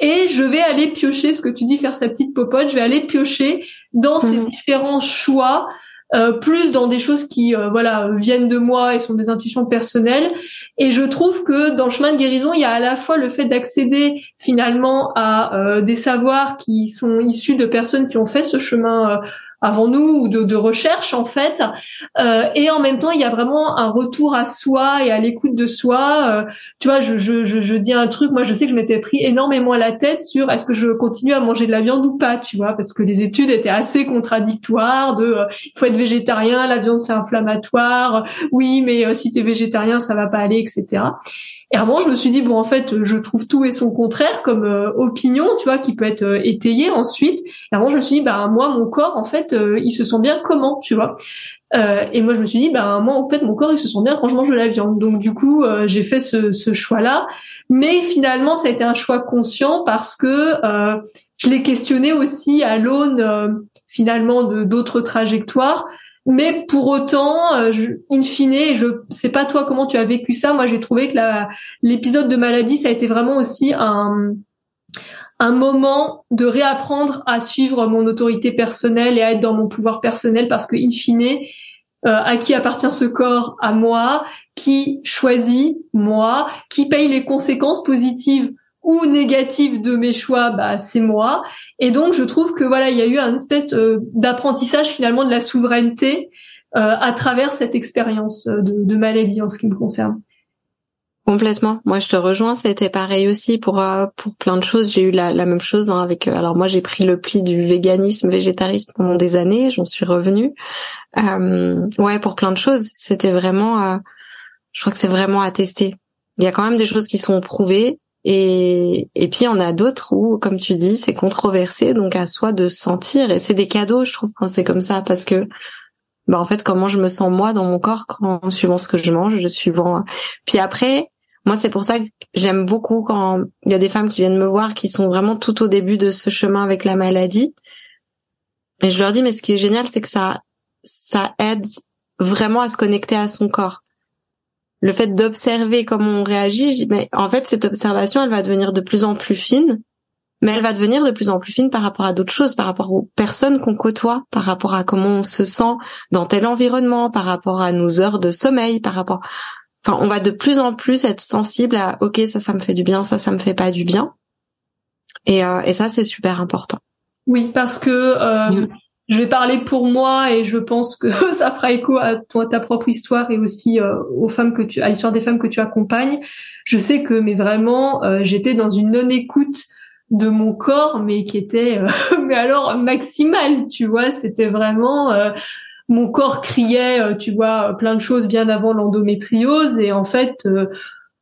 et je vais aller piocher ce que tu dis, faire sa petite popote. Je vais aller piocher dans ces mhm. différents choix, euh, plus dans des choses qui, euh, voilà, viennent de moi et sont des intuitions personnelles. Et je trouve que dans le chemin de guérison, il y a à la fois le fait d'accéder finalement à euh, des savoirs qui sont issus de personnes qui ont fait ce chemin avant nous ou de, de recherche en fait. Euh, et en même temps, il y a vraiment un retour à soi et à l'écoute de soi. Euh, tu vois, je, je, je, je, dis un truc. Moi, je sais que je m'étais pris énormément la tête sur est-ce que je continue à manger de la viande ou pas, tu vois, parce que les études étaient assez contradictoires. De euh, il faut être végétarien, la viande c'est inflammatoire. Oui, mais si tu es végétarien, ça va pas aller, etc. Et vraiment, je me suis dit bon, en fait, je trouve tout et son contraire comme euh, opinion, tu vois, qui peut être euh, étayée ensuite. Et vraiment, je me suis dit bah moi, mon corps, en fait, euh, il se sent bien comment, tu vois. et moi, je me suis dit bah moi, en fait, mon corps, il se sent bien quand je mange de la viande. Donc du coup, j'ai fait ce, ce choix-là. Mais finalement, ça a été un choix conscient parce que je l'ai questionné aussi à l'aune finalement de d'autres trajectoires mais pour autant, euh, je, in fine, je sais pas toi comment tu as vécu ça. Moi, j'ai trouvé que l'épisode de maladie, ça a été vraiment aussi un, moment de réapprendre à suivre mon autorité personnelle et à être dans mon pouvoir personnel parce que in fine, euh, à qui appartient ce corps? À moi. Qui choisit? Moi. Qui paye les conséquences positives? Ou négative de mes choix, bah c'est moi. Et donc je trouve que voilà, il y a eu un espèce euh, d'apprentissage finalement de la souveraineté euh, à travers cette expérience euh, de, de, maladie en ce qui me concerne. Complètement. Moi, je te rejoins. C'était pareil aussi pour pour plein de choses. J'ai eu la, la même chose hein, avec. alors moi, j'ai pris le pli du véganisme, végétarisme pendant des années. J'en suis revenue. ouais, pour plein de choses. C'était vraiment. je crois que c'est vraiment à tester. Il y a quand même des choses qui sont prouvées et, et puis on a d'autres où, comme tu dis, c'est controversé, donc à soi de sentir. Et c'est des cadeaux, je trouve, quand c'est comme ça, parce que, bah en fait, comment je me sens moi dans mon corps, quand suivant ce que je mange, suivant. Puis après, moi, c'est pour ça que j'aime beaucoup quand il y a des femmes qui viennent me voir, qui sont vraiment tout au début de ce chemin avec la maladie. Et je leur dis, mais ce qui est génial, c'est que ça, ça aide vraiment à se connecter à son corps le fait d'observer comment on réagit, mais en fait cette observation, elle va devenir de plus en plus fine, mais elle va devenir de plus en plus fine par rapport à d'autres choses, par rapport aux personnes qu'on côtoie, par rapport à comment on se sent dans tel environnement, par rapport à nos heures de sommeil, par rapport, enfin, on va de plus en plus être sensible à, ok, ça, ça me fait du bien, ça, ça me fait pas du bien, et, euh, et ça, c'est super important. Oui, parce que euh, je vais parler pour moi et je pense que (laughs) ça fera écho à toi, ta propre histoire et aussi euh, aux femmes que tu, à l'histoire des femmes que tu accompagnes. Je sais que, mais vraiment, euh, j'étais dans une non-écoute de mon corps, mais qui était, euh, (laughs) mais alors maximale, tu vois. C'était vraiment, mon corps criait, tu vois, plein de choses bien avant l'endométriose et en fait.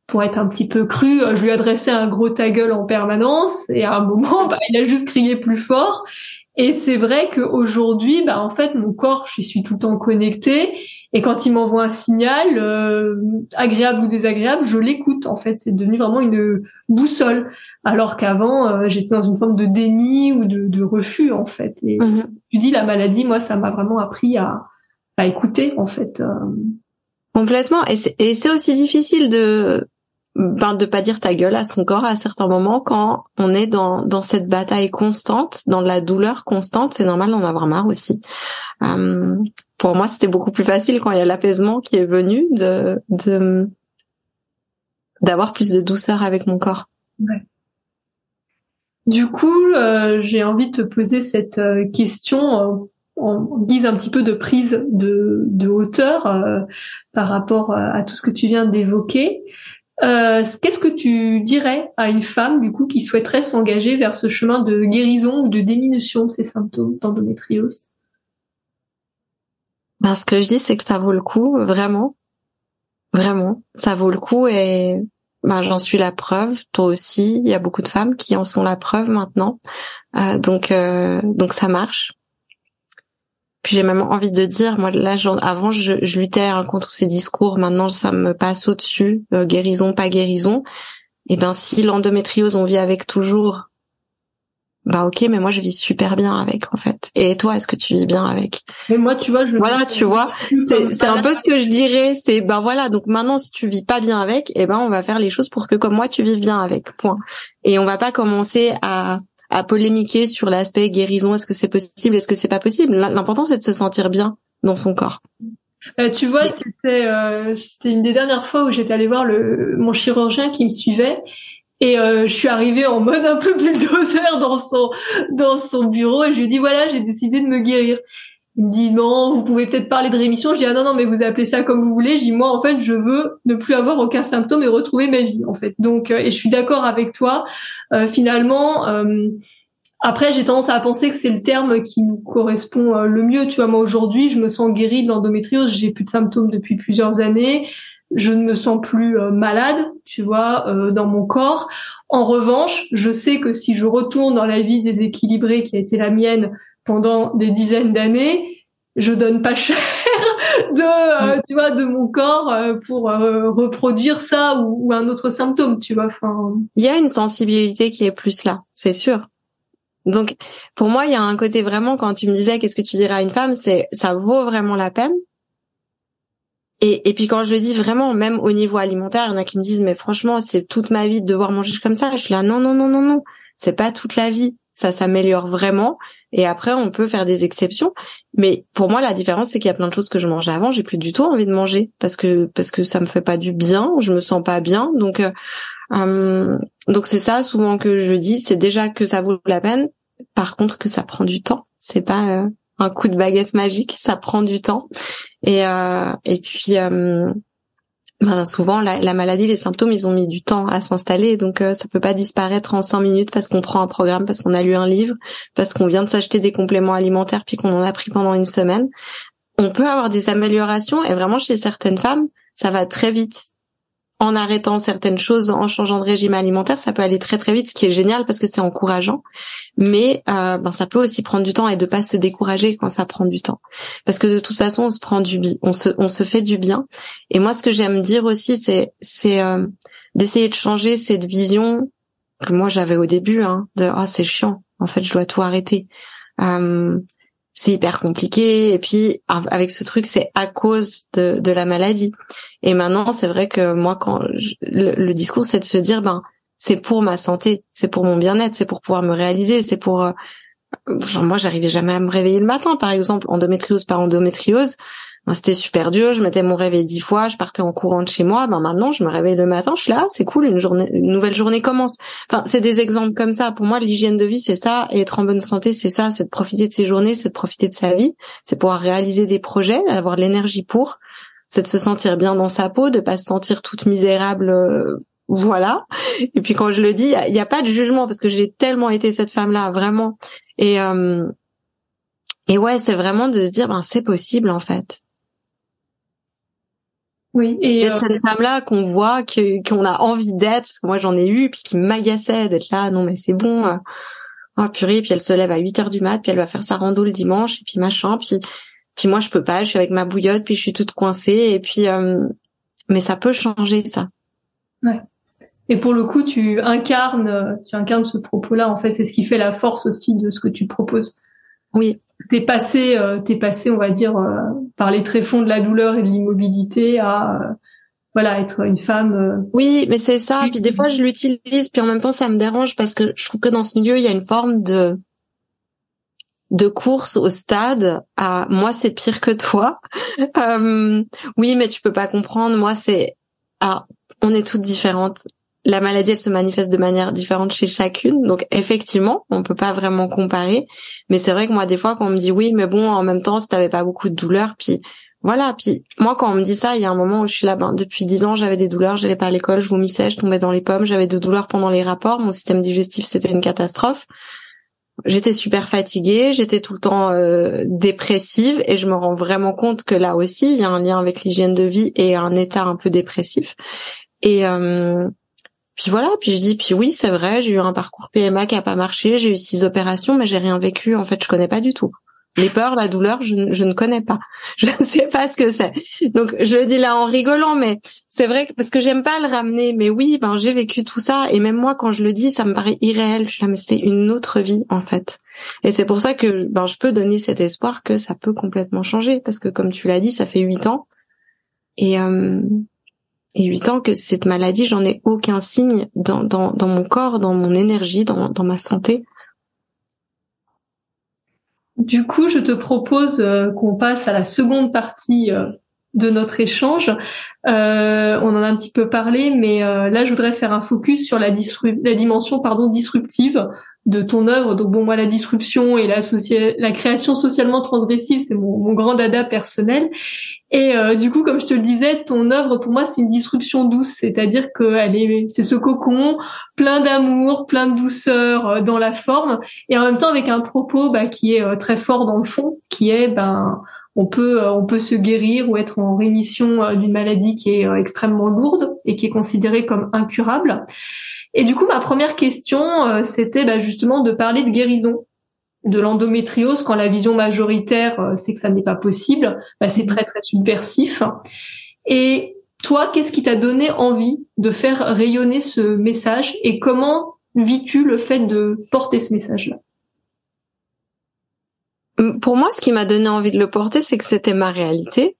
pour être un petit peu cru, je lui adressais un gros ta gueule en permanence et à un moment, (laughs) bah, il a juste crié plus fort et c'est vrai qu'aujourd'hui, bah en fait, mon corps, je suis tout le temps connecté. Et quand il m'envoie un signal, euh, agréable ou désagréable, je l'écoute. En fait, c'est devenu vraiment une boussole. Alors qu'avant, euh, j'étais dans une forme de déni ou de, de refus, en fait. Et mhm. tu dis la maladie, moi, ça m'a vraiment appris à, à écouter, en fait. Euh. Complètement. Et c'est aussi difficile de ben de pas dire ta gueule à son corps à certains moments quand on est dans dans cette bataille constante, dans la douleur constante, c'est normal d'en avoir marre aussi. Euh, pour moi, c'était beaucoup plus facile quand il y a l'apaisement qui est venu de de d'avoir plus de douceur avec mon corps. Ouais. Du coup, euh, j'ai envie de te poser cette euh, question on dise un petit peu de prise de, de hauteur par rapport à tout ce que tu viens d'évoquer. Euh, qu'est-ce que tu dirais à une femme du coup qui souhaiterait s'engager vers ce chemin de guérison ou de diminution de ses symptômes d'endométriose? Ben, Ce que je dis, c'est que ça vaut le coup, vraiment. Vraiment, ça vaut le coup et ben, j'en suis la preuve. Toi aussi, il y a beaucoup de femmes qui en sont la preuve maintenant. Euh, donc, euh, donc ça marche. Puis j'ai même envie de dire, moi là, avant je, je luttais contre ces discours, maintenant ça me passe au-dessus, euh, guérison, pas guérison. Et eh ben si l'endométriose on vit avec toujours, bah ok, mais moi je vis super bien avec en fait. Et toi, est-ce que tu vis bien avec? Mais moi, tu vois, je voilà, tu vois, c'est c'est un peu ce que je dirais. C'est ben voilà, donc maintenant si tu vis pas bien avec, et eh ben on va faire les choses pour que comme moi tu vives bien avec. Point. Et on va pas commencer à à polémiquer sur l'aspect guérison. Est-ce que c'est possible? Est-ce que c'est pas possible? L'important, c'est de se sentir bien dans son corps. Euh, tu vois, c'était euh, c'était une des dernières fois où j'étais allée voir le mon chirurgien qui me suivait et euh, je suis arrivée en mode un peu bulldozer dans son dans son bureau et je lui ai dit voilà j'ai décidé de me guérir Il me dit non, vous pouvez peut-être parler de rémission. Je dis ah non non mais vous appelez ça comme vous voulez. Je dis moi en fait je veux ne plus avoir aucun symptôme et retrouver ma vie en fait. Donc euh, et je suis d'accord avec toi. Euh, finalement, euh, après j'ai tendance à penser que c'est le terme qui nous correspond le mieux. Tu vois moi aujourd'hui je me sens guérie de l'endométriose. J'ai plus de symptômes depuis plusieurs années. Je ne me sens plus malade, tu vois, dans mon corps. En revanche, je sais que si je retourne dans la vie déséquilibrée qui a été la mienne pendant des dizaines d'années, je donne pas cher (laughs) de euh, mm. tu vois de mon corps euh, pour euh, reproduire ça ou, un autre symptôme tu vois enfin. Il y a une sensibilité qui est plus là c'est sûr. Donc pour moi il y a un côté vraiment quand tu me disais qu'est-ce que tu dirais à une femme c'est ça vaut vraiment la peine. Et, et puis quand je dis vraiment même au niveau alimentaire il y en a qui me disent mais franchement c'est toute ma vie de devoir manger comme ça. Je suis là non non non non non. C'est pas toute la vie ça s'améliore vraiment. Et après, on peut faire des exceptions. Mais pour moi, la différence, c'est qu'il y a plein de choses que je mangeais avant, j'ai plus du tout envie de manger parce que parce que ça me fait pas du bien, je me sens pas bien. Donc euh, hum, donc c'est ça souvent que je dis, c'est déjà que ça vaut la peine. Par contre, que ça prend du temps. C'est pas euh, un coup de baguette magique, ça prend du temps. Et euh, et puis hum, ben, souvent la, la, maladie, les symptômes, ils ont mis du temps à s'installer, donc euh, ça peut pas disparaître en cinq minutes parce qu'on prend un programme, parce qu'on a lu un livre, parce qu'on vient de s'acheter des compléments alimentaires puis qu'on en a pris pendant une semaine. On peut avoir des améliorations et vraiment chez certaines femmes, ça va très vite en arrêtant certaines choses, en changeant de régime alimentaire, ça peut aller très très vite, ce qui est génial parce que c'est encourageant. Mais euh, ben, ça peut aussi prendre du temps et de pas se décourager quand ça prend du temps, parce que de toute façon on se prend du on se on se fait du bien. Et moi ce que j'aime dire aussi c'est c'est euh, d'essayer de changer cette vision que moi j'avais au début hein, de ah c'est chiant, en fait je dois tout arrêter. Euh, c'est hyper compliqué. Et puis avec ce truc c'est à cause de, de la maladie. Et maintenant c'est vrai que moi quand le, discours c'est de se dire ben c'est pour ma santé c'est pour mon bien-être c'est pour pouvoir me réaliser c'est pour euh, moi j'arrivais jamais à me réveiller le matin par exemple endométriose par endométriose ben, c'était super dur, je mettais mon réveil dix fois, je partais en courant de chez moi. Ben maintenant, je me réveille le matin, je suis là, c'est cool, une journée, une nouvelle journée commence. Enfin, c'est des exemples comme ça. Pour moi, l'hygiène de vie, c'est ça, et être en bonne santé, c'est ça, c'est de profiter de ses journées, c'est de profiter de sa vie, c'est pouvoir réaliser des projets, avoir l'énergie pour, c'est de se sentir bien dans sa peau, de pas se sentir toute misérable. Euh, voilà. Et puis quand je le dis, il n'y a, pas de jugement parce que j'ai tellement été cette femme-là, vraiment. Et euh, et ouais, c'est vraiment de se dire, ben c'est possible en fait. Oui, et d'être euh, cette femme-là qu'on voit, qu'on a envie d'être, parce que moi j'en ai eu, puis qui m'agaçait d'être là, non mais c'est bon, euh, oh purée, puis elle se lève à 8 heures du mat, puis elle va faire sa rando le dimanche, et puis machin, puis puis moi je peux pas, je suis avec ma bouillotte, puis je suis toute coincée, et puis euh, mais ça peut changer ça. Ouais. Et pour le coup, tu incarnes, tu incarnes ce propos-là. En fait, c'est ce qui fait la force aussi de ce que tu proposes. Oui t'es passé, euh, t'es passé, on va dire, euh, par les tréfonds de la douleur et de l'immobilité à euh, voilà être une femme. Oui, mais c'est ça. Puis des fois, je l'utilise, puis en même temps, ça me dérange parce que je trouve que dans ce milieu, il y a une forme de de course au stade à moi c'est pire que toi. (laughs) oui, mais tu peux pas comprendre. Moi c'est ah on est toutes différentes la maladie, elle se manifeste de manière différente chez chacune. Donc effectivement, on peut pas vraiment comparer. Mais c'est vrai que moi, des fois, quand on me dit oui, mais bon, en même temps, si t'avais pas beaucoup de douleurs, puis voilà. Puis moi, quand on me dit ça, il y a un moment où je suis là, ben, depuis dix ans, j'avais des douleurs, j'allais pas à l'école, je vomissais, je tombais dans les pommes, j'avais des douleurs pendant les rapports, mon système digestif, c'était une catastrophe. J'étais super fatiguée, j'étais tout le temps euh, dépressive et je me rends vraiment compte que là aussi, il y a un lien avec l'hygiène de vie et un état un peu dépressif. Et euh, puis voilà, puis je dis, puis oui, c'est vrai, j'ai eu un parcours PMA qui a pas marché, j'ai eu six opérations, mais j'ai rien vécu. En fait, je connais pas du tout. Les peurs, la douleur, je, ne connais pas. (laughs) Je ne sais pas ce que c'est. Donc, je le dis là en rigolant, mais c'est vrai que parce que j'aime pas le ramener. Mais oui, ben j'ai vécu tout ça, et même moi, quand je le dis, ça me paraît irréel. Je suis là, mais une autre vie en fait. Et c'est pour ça que ben je peux donner cet espoir que ça peut complètement changer, parce que comme tu l'as dit, ça fait huit ans. Et euh, et huit ans que cette maladie, j'en ai aucun signe dans, mon corps, dans mon énergie, dans, dans ma santé. Du coup, je te propose euh, qu'on passe à la seconde partie euh, de notre échange. Euh, on en a un petit peu parlé, mais là, je voudrais faire un focus sur la, la dimension pardon disruptive de ton œuvre. Donc bon, moi, la disruption et la, la création socialement transgressive, c'est mon, grand dada personnel. Et euh, du coup, comme je te le disais, ton œuvre, pour moi, c'est une disruption douce, c'est-à-dire que elle est, c'est ce cocon plein d'amour, plein de douceur euh, dans la forme, et en même temps avec un propos bah, qui est euh, très fort dans le fond, qui est ben on peut on peut se guérir ou être en rémission d'une maladie qui est extrêmement lourde et qui est considérée comme incurable. Et du coup, ma première question, euh, c'était bah, justement de parler de guérison de l'endométriose quand la vision majoritaire euh, c'est que ça n'est pas possible. Bah, c'est très très subversif. Et toi, qu'est-ce qui t'a donné envie de faire rayonner ce message et comment vis-tu le fait de porter ce message-là? Pour moi, ce qui m'a donné envie de le porter, c'est que c'était ma réalité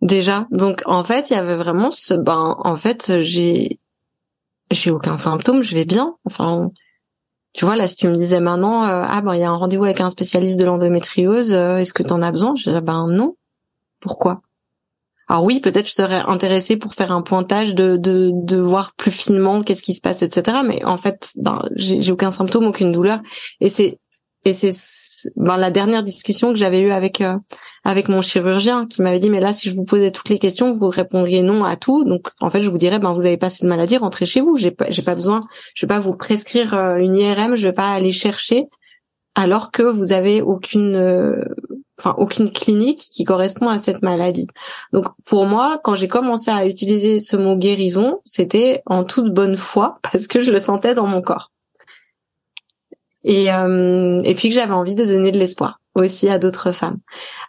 déjà. Donc en fait, il y avait vraiment ce ben en fait, j'ai j'ai aucun symptôme, je vais bien. Enfin, tu vois, là, si tu me disais maintenant, euh, ah ben il y a un rendez-vous avec un spécialiste de l'endométriose, euh, est-ce que tu en as besoin? Je ben non. Pourquoi? Alors oui, peut-être je serais intéressée pour faire un pointage de de, de voir plus finement qu'est-ce qui se passe, etc. Mais en fait, ben j'ai aucun symptôme, aucune douleur, et c'est et c'est ben, la dernière discussion que j'avais eue avec euh, avec mon chirurgien qui m'avait dit mais là si je vous posais toutes les questions vous répondriez non à tout donc en fait je vous dirais ben vous avez pas cette maladie rentrez chez vous j'ai pas j'ai pas besoin je vais pas vous prescrire euh, une IRM je vais pas aller chercher alors que vous avez aucune euh, enfin aucune clinique qui correspond à cette maladie. Donc pour moi, quand j'ai commencé à utiliser ce mot guérison, c'était en toute bonne foi (laughs) parce que je le sentais dans mon corps. Et euh, et puis que j'avais envie de donner de l'espoir aussi à d'autres femmes.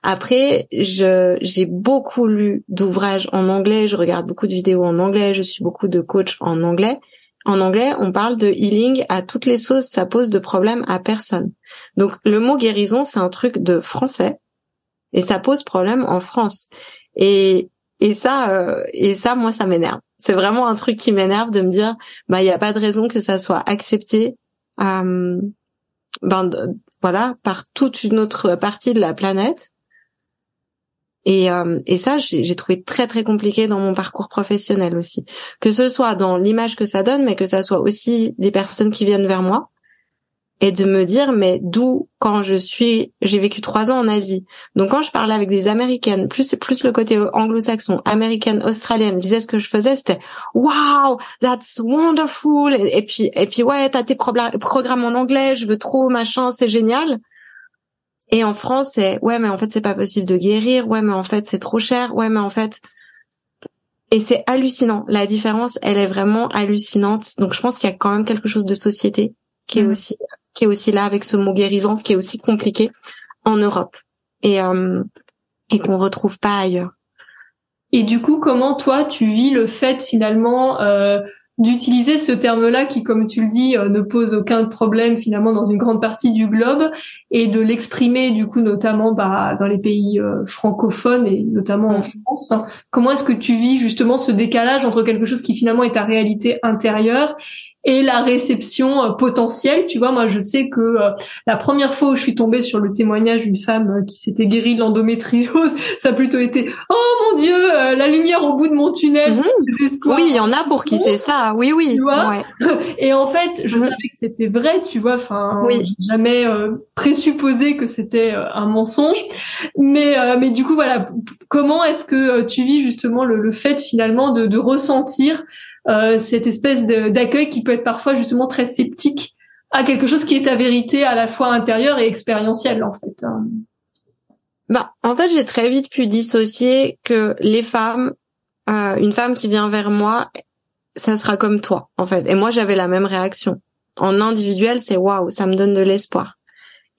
Après, je j'ai beaucoup lu d'ouvrages en anglais, je regarde beaucoup de vidéos en anglais, je suis beaucoup de coachs en anglais. En anglais, on parle de healing à toutes les sauces, ça pose de problème à personne. Donc le mot guérison, c'est un truc de français et ça pose problème en France. Et et ça euh, et ça moi ça m'énerve. C'est vraiment un truc qui m'énerve de me dire bah il y a pas de raison que ça soit accepté euh, ben voilà, par toute une autre partie de la planète. Et, euh, et ça, j'ai trouvé très très compliqué dans mon parcours professionnel aussi. Que ce soit dans l'image que ça donne, mais que ça soit aussi des personnes qui viennent vers moi et de me dire mais d'où quand je suis j'ai vécu trois ans en Asie. Donc quand je parlais avec des américaines plus plus le côté anglo-saxon américaine australienne je disais ce que je faisais c'était wow that's wonderful. Et, puis et puis ouais t'as tes programmes en anglais je veux trop machin c'est génial. Et en France c'est ouais mais en fait c'est pas possible de guérir. Ouais mais en fait c'est trop cher. Ouais mais en fait et c'est hallucinant. La différence elle est vraiment hallucinante. Donc je pense qu'il y a quand même quelque chose de société qui est mmh. aussi qui est aussi là avec ce mot guérison, qui est aussi compliqué en Europe et euh, et qu'on retrouve pas ailleurs. Et du coup, comment toi tu vis le fait finalement euh, d'utiliser ce terme-là qui, comme tu le dis, euh, ne pose aucun problème finalement dans une grande partie du globe et de l'exprimer du coup notamment bah, dans les pays euh, francophones et notamment en mm. France. Comment est-ce que tu vis justement ce décalage entre quelque chose qui finalement est ta réalité intérieure et la réception euh, potentielle. Tu vois, moi, je sais que euh, la première fois où je suis tombée sur le témoignage d'une femme euh, qui s'était guérie de l'endométriose, (laughs) ça a plutôt été « Oh mon Dieu, la lumière au bout de mon tunnel mmh. Oui, il y en a pour qui c'est ça. Oui, oui. Tu vois (laughs) Et en fait, je mmh. savais que c'était vrai, tu vois. Enfin, oui. jamais présupposé que c'était un mensonge. Mais, mais du coup, voilà. Comment est-ce que tu vis justement le, le fait finalement de, de ressentir euh, cette espèce d'accueil qui peut être parfois justement très sceptique à quelque chose qui est ta vérité à la fois intérieure et expérientielle en fait. Hein. Bah, en fait, j'ai très vite pu dissocier que les femmes, euh, une femme qui vient vers moi, ça sera comme toi, en fait. Et moi, j'avais la même réaction. En individuel, c'est waouh, ça me donne de l'espoir.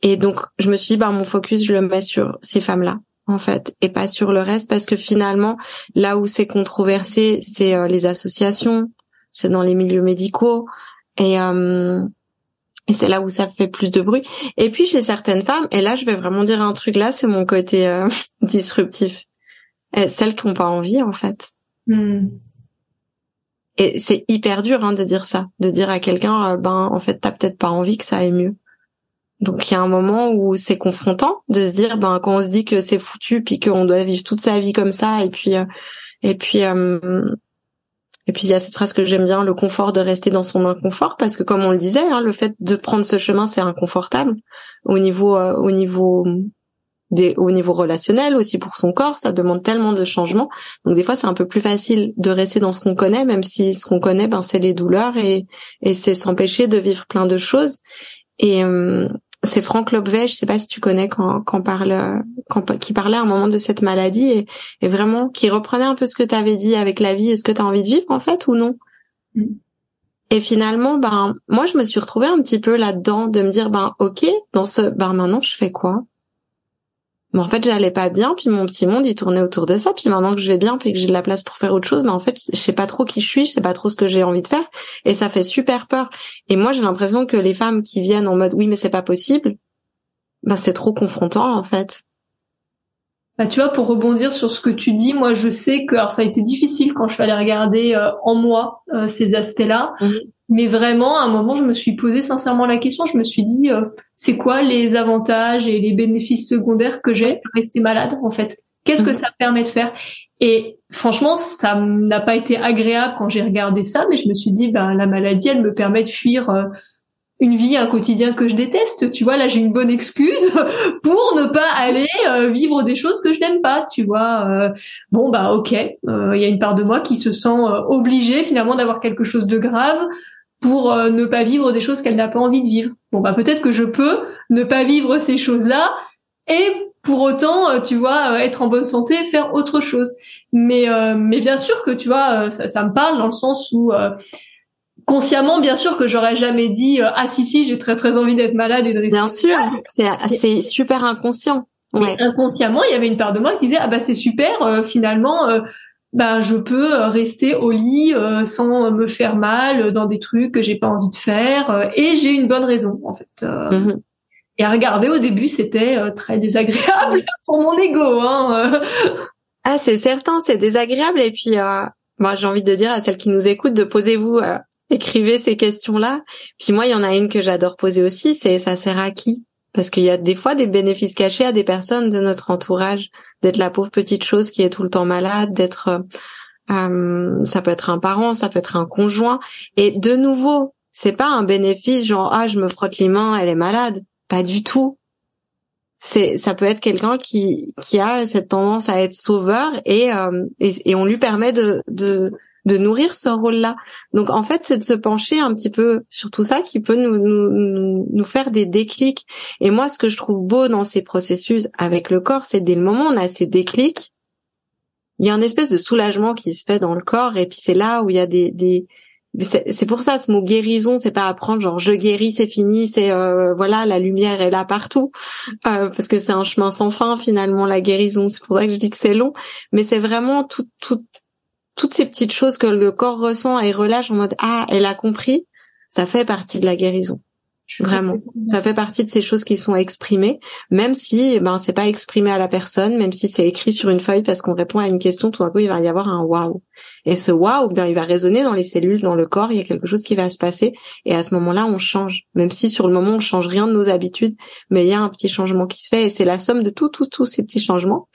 Et donc, je me suis dit, bah, mon focus, je le mets sur ces femmes-là en fait, et pas sur le reste, parce que finalement, là où c'est controversé, c'est euh, les associations, c'est dans les milieux médicaux, et, euh, et c'est là où ça fait plus de bruit. Et puis chez certaines femmes, et là je vais vraiment dire un truc là, c'est mon côté euh, (laughs) disruptif, et celles qui n'ont pas envie en fait. Hmm. Et c'est hyper dur hein, de dire ça, de dire à quelqu'un, ben en fait t'as peut-être pas envie que ça aille mieux. Donc il y a un moment où c'est confrontant de se dire ben quand on se dit que c'est foutu puis qu'on doit vivre toute sa vie comme ça et puis euh, et puis euh, Et puis il y a cette phrase que j'aime bien, le confort de rester dans son inconfort, parce que comme on le disait, hein, le fait de prendre ce chemin, c'est inconfortable au niveau, euh, au niveau des, au niveau relationnel aussi pour son corps, ça demande tellement de changements. Donc des fois c'est un peu plus facile de rester dans ce qu'on connaît, même si ce qu'on connaît, ben c'est les douleurs et, et c'est s'empêcher de vivre plein de choses. Et euh, c'est Franck Lobvet, je sais pas si tu connais, quand, quand parle, quand, qui parlait à un moment de cette maladie et, et vraiment qui reprenait un peu ce que tu avais dit avec la vie. Est-ce que tu as envie de vivre en fait ou non? Mm. Et finalement, ben moi je me suis retrouvée un petit peu là-dedans de me dire ben ok, dans ce ben maintenant je fais quoi? Mais en fait j'allais pas bien puis mon petit monde il tournait autour de ça puis maintenant que je vais bien puis que j'ai de la place pour faire autre chose mais en fait je sais pas trop qui je suis je sais pas trop ce que j'ai envie de faire et ça fait super peur. Et moi j'ai l'impression que les femmes qui viennent en mode oui mais c'est pas possible ben c'est trop confrontant en fait bah, tu vois, pour rebondir sur ce que tu dis, moi je sais que alors ça a été difficile quand je suis allée regarder euh, en moi euh, ces aspects-là, mhm. mais vraiment à un moment je me suis posé sincèrement la question, je me suis dit euh, c'est quoi les avantages et les bénéfices secondaires que j'ai de rester malade en fait? Qu'est-ce que mhm. ça permet de faire? Et franchement, ça n'a pas été agréable quand j'ai regardé ça, mais je me suis dit ben la maladie elle me permet de fuir une vie, un quotidien que je déteste. Tu vois, là, j'ai une bonne excuse (laughs) pour ne pas aller euh, vivre des choses que je n'aime pas. Tu vois, euh, bon bah ok, euh, il y a une part de moi qui se sent obligée finalement d'avoir quelque chose de grave pour ne pas vivre des choses qu'elle n'a pas envie de vivre. Bon bah peut-être que je peux ne pas vivre ces choses-là et pour autant, tu vois, être en bonne santé, faire autre chose. Mais mais bien sûr que tu vois, ça, ça me parle dans le sens où consciemment, bien sûr que j'aurais jamais dit euh, ah si si j'ai très très envie d'être malade et de rester Bien sûr, c'est c'est super inconscient. Ouais. inconsciemment, il y avait une part de moi qui disait ah bah c'est super euh, finalement. Euh, bah, je peux rester au lit sans me faire mal dans des trucs que j'ai pas envie de faire et j'ai une bonne raison en fait. Mm-hmm. Et à regarder au début, c'était très désagréable (laughs) pour mon ego. Hein. ah, c'est certain, c'est désagréable. Et puis, moi, j'ai envie de dire à celles qui nous écoutent de posez-vous écrivez ces questions-là. Puis moi, il y en a une que j'adore poser aussi, c'est ça sert à qui? Parce qu'il y a des fois des bénéfices cachés à des personnes de notre entourage, d'être la pauvre petite chose qui est tout le temps malade, d'être euh, euh ça peut être un parent, ça peut être un conjoint. Et de nouveau, c'est pas un bénéfice genre ah je me frotte les mains, elle est malade. Pas du tout. C'est ça peut être quelqu'un qui qui a cette tendance à être sauveur et euh, et, et, on lui permet de de de nourrir ce rôle-là. Donc en fait, c'est de se pencher un petit peu sur tout ça qui peut nous, nous, nous faire des déclics. Et moi, ce que je trouve beau dans ces processus avec le corps, c'est dès le moment où on a ces déclics, il y a une espèce de soulagement qui se fait dans le corps. Et puis c'est là où il y a des, des c'est pour ça ce mot guérison, c'est pas apprendre genre je guéris, c'est fini, c'est euh, voilà la lumière est là partout, euh, parce que c'est un chemin sans fin finalement la guérison. C'est pour ça que je dis que c'est long, mais c'est vraiment tout, tout toutes ces petites choses que le corps ressent et relâche en mode ah elle a compris, ça fait partie de la guérison. Vraiment, ça fait partie de ces choses qui sont exprimées, même si eh ben c'est pas exprimé à la personne, même si c'est écrit sur une feuille parce qu'on répond à une question, tout d'un coup il va y avoir un waouh. Et ce waouh, bien il va résonner dans les cellules, dans le corps, il y a quelque chose qui va se passer. Et à ce moment-là on change, même si sur le moment on change rien de nos habitudes, mais il y a un petit changement qui se fait. Et c'est la somme de tous tous tous ces petits changements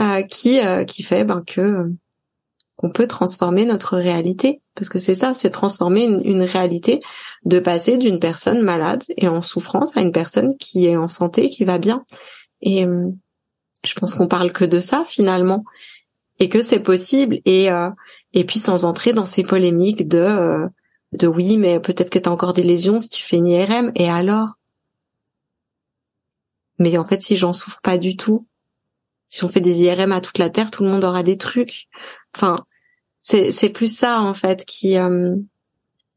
euh, qui euh, qui fait ben que qu'on peut transformer notre réalité. Parce que c'est ça, c'est transformer une, réalité de passer d'une personne malade et en souffrance à une personne qui est en santé, qui va bien. Et euh, je pense qu'on parle que de ça finalement. Et que c'est possible. Et, euh, et puis sans entrer dans ces polémiques de, euh, de oui, mais peut-être que tu as encore des lésions si tu fais une IRM. Et alors? Mais en fait, si j'en souffre pas du tout, si on fait des IRM à toute la Terre, tout le monde aura des trucs. Enfin, c'est c'est plus ça en fait qui. Euh...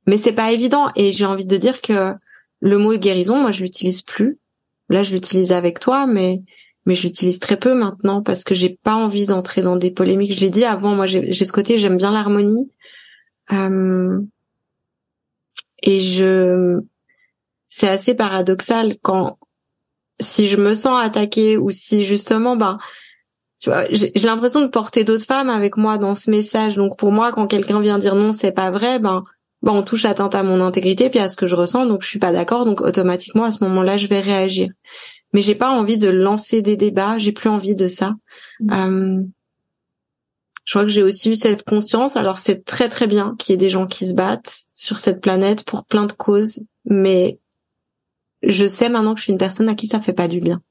Mais c'est pas évident et j'ai envie de dire que le mot guérison, moi je l'utilise plus. Là, je l'utilise avec toi, mais mais je l'utilise très peu maintenant parce que j'ai pas envie d'entrer dans des polémiques. Je l'ai dit avant, moi j'ai ce côté, j'aime bien l'harmonie. Euh... Et je, c'est assez paradoxal quand si je me sens attaquée ou si justement, ben tu vois, j'ai l'impression de porter d'autres femmes avec moi dans ce message. Donc pour moi, quand quelqu'un vient dire non, c'est pas vrai, ben, ben on touche atteinte à mon intégrité puis à ce que je ressens, donc je suis pas d'accord. Donc automatiquement à ce moment-là, je vais réagir. Mais j'ai pas envie de lancer des débats. J'ai plus envie de ça. Mmh. Euh, Je crois que j'ai aussi eu cette conscience. Alors c'est très très bien qu'il y ait des gens qui se battent sur cette planète pour plein de causes, mais je sais maintenant que je suis une personne à qui ça fait pas du bien.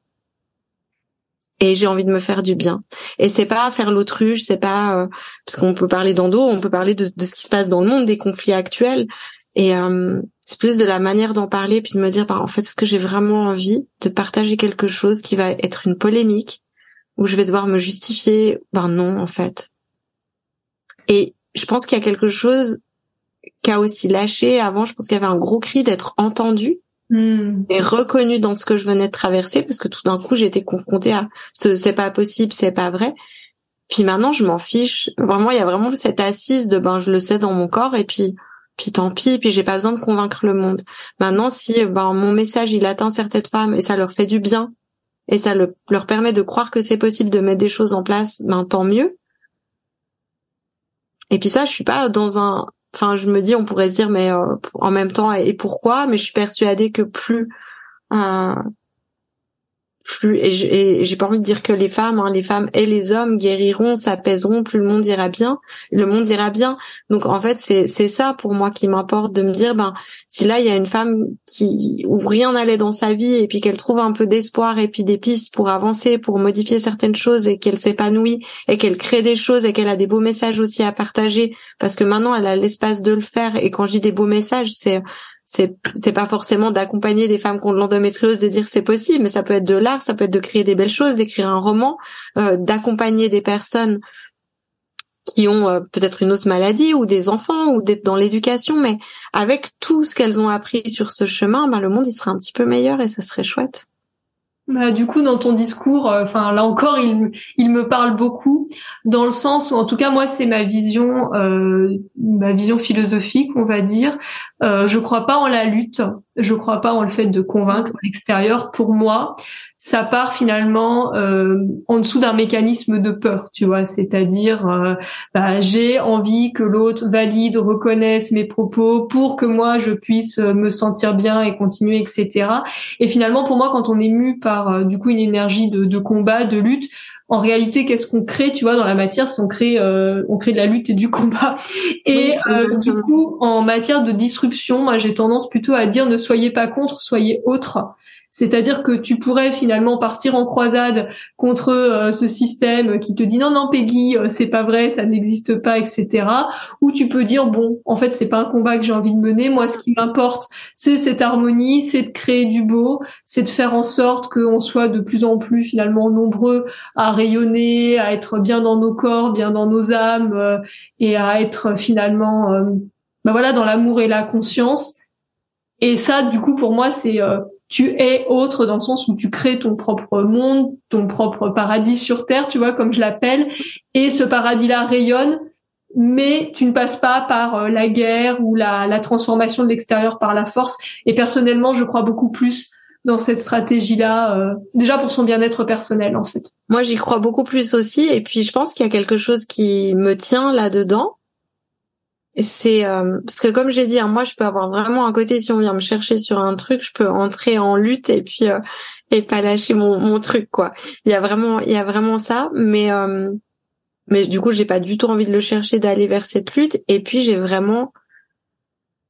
Et j'ai envie de me faire du bien. Et c'est pas faire l'autruche, c'est pas euh, parce qu'on peut parler d'endo, on peut parler de, ce qui se passe dans le monde, des conflits actuels. Et euh, c'est plus de la manière d'en parler, puis de me dire, bah, en fait, est-ce que j'ai vraiment envie de partager quelque chose qui va être une polémique, où je vais devoir me justifier Ben non, en fait. Et je pense qu'il y a quelque chose qui a aussi lâché avant. Je pense qu'il y avait un gros cri d'être entendu hmm. et reconnu dans ce que je venais de traverser, parce que tout d'un coup, été confrontée à ce c'est pas possible, c'est pas vrai. Puis maintenant, je m'en fiche. Vraiment, il y a vraiment cette assise de ben je le sais dans mon corps et puis puis tant pis, puis j'ai pas besoin de convaincre le monde. Maintenant, si ben mon message il atteint certaines femmes et ça leur fait du bien et ça leur permet de croire que c'est possible de mettre des choses en place, ben tant mieux. Et puis ça, je suis pas dans un, enfin, je me dis, on pourrait se dire, mais euh, en même temps, et pourquoi? Mais je suis persuadée que plus plus et j'ai pas envie de dire que les femmes, hein, les femmes et les hommes guériront, s'apaiseront, plus le monde ira bien, le monde ira bien. Donc en fait c'est c'est ça pour moi qui m'importe de me dire ben si là il y a une femme qui où rien n'allait dans sa vie et puis qu'elle trouve un peu d'espoir et puis des pistes pour avancer, pour modifier certaines choses et qu'elle s'épanouit et qu'elle crée des choses et qu'elle a des beaux messages aussi à partager parce que maintenant elle a l'espace de le faire et quand je dis des beaux messages c'est c'est c'est pas forcément d'accompagner des femmes qui ont de l'endométriose de dire c'est possible mais ça peut être de l'art ça peut être de créer des belles choses d'écrire un roman euh, d'accompagner des personnes qui ont euh, peut-être une autre maladie ou des enfants ou d'être dans l'éducation mais avec tout ce qu'elles ont appris sur ce chemin ben le monde il sera un petit peu meilleur et ça serait chouette bah, du coup, dans ton discours, euh, enfin là encore, il, il me parle beaucoup dans le sens où, en tout cas, moi, c'est ma vision, euh, ma vision philosophique, on va dire. Euh, je crois pas en la lutte, je crois pas en le fait de convaincre l'extérieur. Pour moi, ça part finalement euh, en dessous d'un mécanisme de peur, tu vois, c'est-à-dire euh, bah, j'ai envie que l'autre valide, reconnaisse mes propos pour que moi je puisse euh, me sentir bien et continuer, etc. Et finalement, pour moi, quand on est mu par du coup une énergie de, de combat, de lutte, en réalité, qu'est-ce qu'on crée, tu vois, dans la matière, c'est on crée, on crée de la lutte et du combat. Et du coup, en matière de disruption, moi, j'ai tendance plutôt à dire ne soyez pas contre, soyez autre. C'est-à-dire que tu pourrais finalement partir en croisade contre euh, ce système qui te dit non non Peggy euh, c'est pas vrai ça n'existe pas etc. Ou tu peux dire bon en fait c'est pas un combat que j'ai envie de mener moi ce qui m'importe c'est cette harmonie c'est de créer du beau c'est de faire en sorte qu'on soit de plus en plus finalement nombreux à rayonner à être bien dans nos corps bien dans nos âmes euh, et à être finalement ben voilà dans l'amour et la conscience et ça du coup pour moi c'est tu es autre dans le sens où tu crées ton propre monde, ton propre paradis sur terre, tu vois, comme je l'appelle, et ce paradis-là rayonne, mais tu ne passes pas par euh, la guerre ou la, transformation de l'extérieur par la force. Et personnellement, je crois beaucoup plus dans cette stratégie-là, euh, déjà pour son bien-être personnel en fait. Moi, j'y crois beaucoup plus aussi, et puis je pense qu'il y a quelque chose qui me tient là-dedans, c'est euh, parce que comme j'ai dit, hein, moi je peux avoir vraiment un côté si on vient me chercher sur un truc, je peux entrer en lutte et puis euh, et pas lâcher mon, mon truc quoi. Il y a vraiment il y a vraiment ça, mais euh, mais du coup j'ai pas du tout envie de le chercher d'aller vers cette lutte et puis j'ai vraiment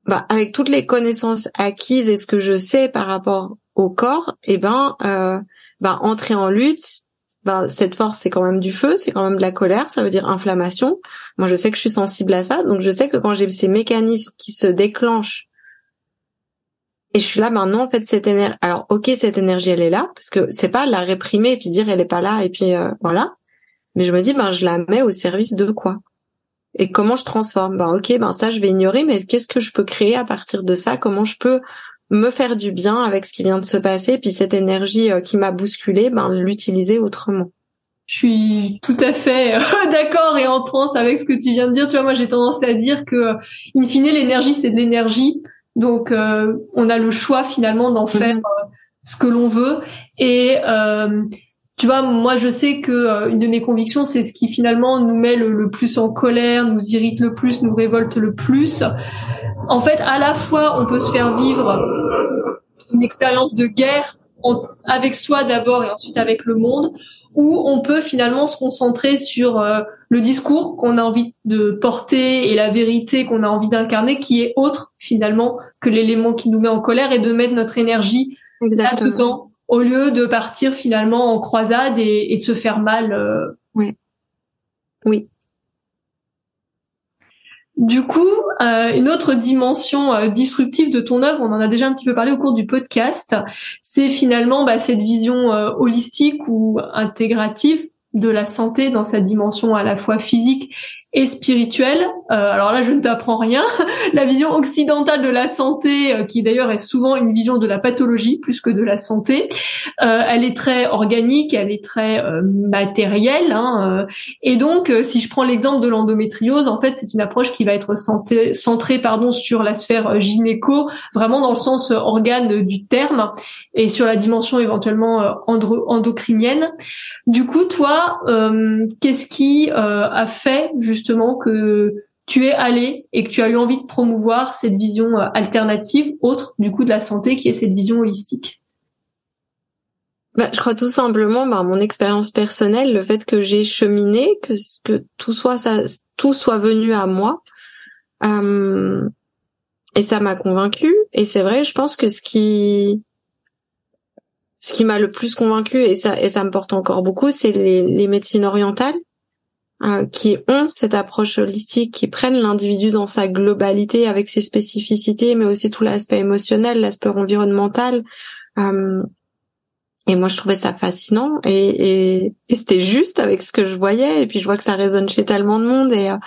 bah avec toutes les connaissances acquises et ce que je sais par rapport au corps, et eh ben euh, bah entrer en lutte ben, cette force, c'est quand même du feu, c'est quand même de la colère, ça veut dire inflammation. Moi, je sais que je suis sensible à ça, donc je sais que quand j'ai ces mécanismes qui se déclenchent, et je suis là maintenant, en fait, cette énergie. Alors, ok, cette énergie, elle est là, parce que c'est pas la réprimer et puis dire elle est pas là et puis euh, voilà. Mais je me dis, ben, je la mets au service de quoi? Et comment je transforme? Ben, ok, ben ça, je vais ignorer, mais qu'est-ce que je peux créer à partir de ça? Comment je peux me faire du bien avec ce qui vient de se passer, puis cette énergie euh, qui m'a bousculée, ben l'utiliser autrement. Je suis tout à fait euh, (laughs) d'accord et en transe avec ce que tu viens de dire. Tu vois, moi j'ai tendance à dire que, in fine, l'énergie c'est de l'énergie, donc euh, on a le choix finalement d'en mm-hmm. faire ce que l'on veut. Et tu vois, moi je sais que une de mes convictions, c'est ce qui finalement nous met le, plus en colère, nous irrite le plus, nous révolte le plus. En fait, à la fois, on peut se faire vivre une expérience de guerre avec soi d'abord et ensuite avec le monde, ou on peut finalement se concentrer sur euh, le discours qu'on a envie de porter et la vérité qu'on a envie d'incarner, qui est autre finalement que l'élément qui nous met en colère, et de mettre notre énergie là-dedans au lieu de partir finalement en croisade et, et de se faire mal. Euh. Oui. Oui. Du coup, euh, une autre dimension euh, disruptive de ton œuvre, on en a déjà un petit peu parlé au cours du podcast, c'est finalement bah, cette vision euh, holistique ou intégrative de la santé dans sa dimension à la fois physique et spirituelle. Euh, alors là, je ne t'apprends rien. (laughs) la vision occidentale de la santé, euh, qui d'ailleurs est souvent une vision de la pathologie plus que de la santé, euh, elle est très organique, elle est très euh, matérielle. Hein, et donc, si je prends l'exemple de l'endométriose, en fait, c'est une approche qui va être santé, centrée pardon, sur la sphère gynéco, vraiment dans le sens organe du terme, et sur la dimension éventuellement endocrinienne. Du coup, toi, qu'est-ce qui a fait justement que tu es allé et que tu as eu envie de promouvoir cette vision euh, alternative, autre du coup de la santé, qui est cette vision holistique bah, je crois tout simplement bah, mon expérience personnelle, le fait que j'ai cheminé, que tout soit ça, tout soit venu à moi, euh, et ça m'a convaincu. Et c'est vrai, je pense que ce qui ce qui m'a le plus convaincu et ça et ça me porte encore beaucoup, c'est les médecines orientales euh, qui ont cette approche holistique, qui prennent l'individu dans sa globalité avec ses spécificités, mais aussi tout l'aspect émotionnel, l'aspect environnemental. Euh, et moi, je trouvais ça fascinant et, et, et c'était juste avec ce que je voyais. Et puis, je vois que ça résonne chez tellement de monde. Et, euh,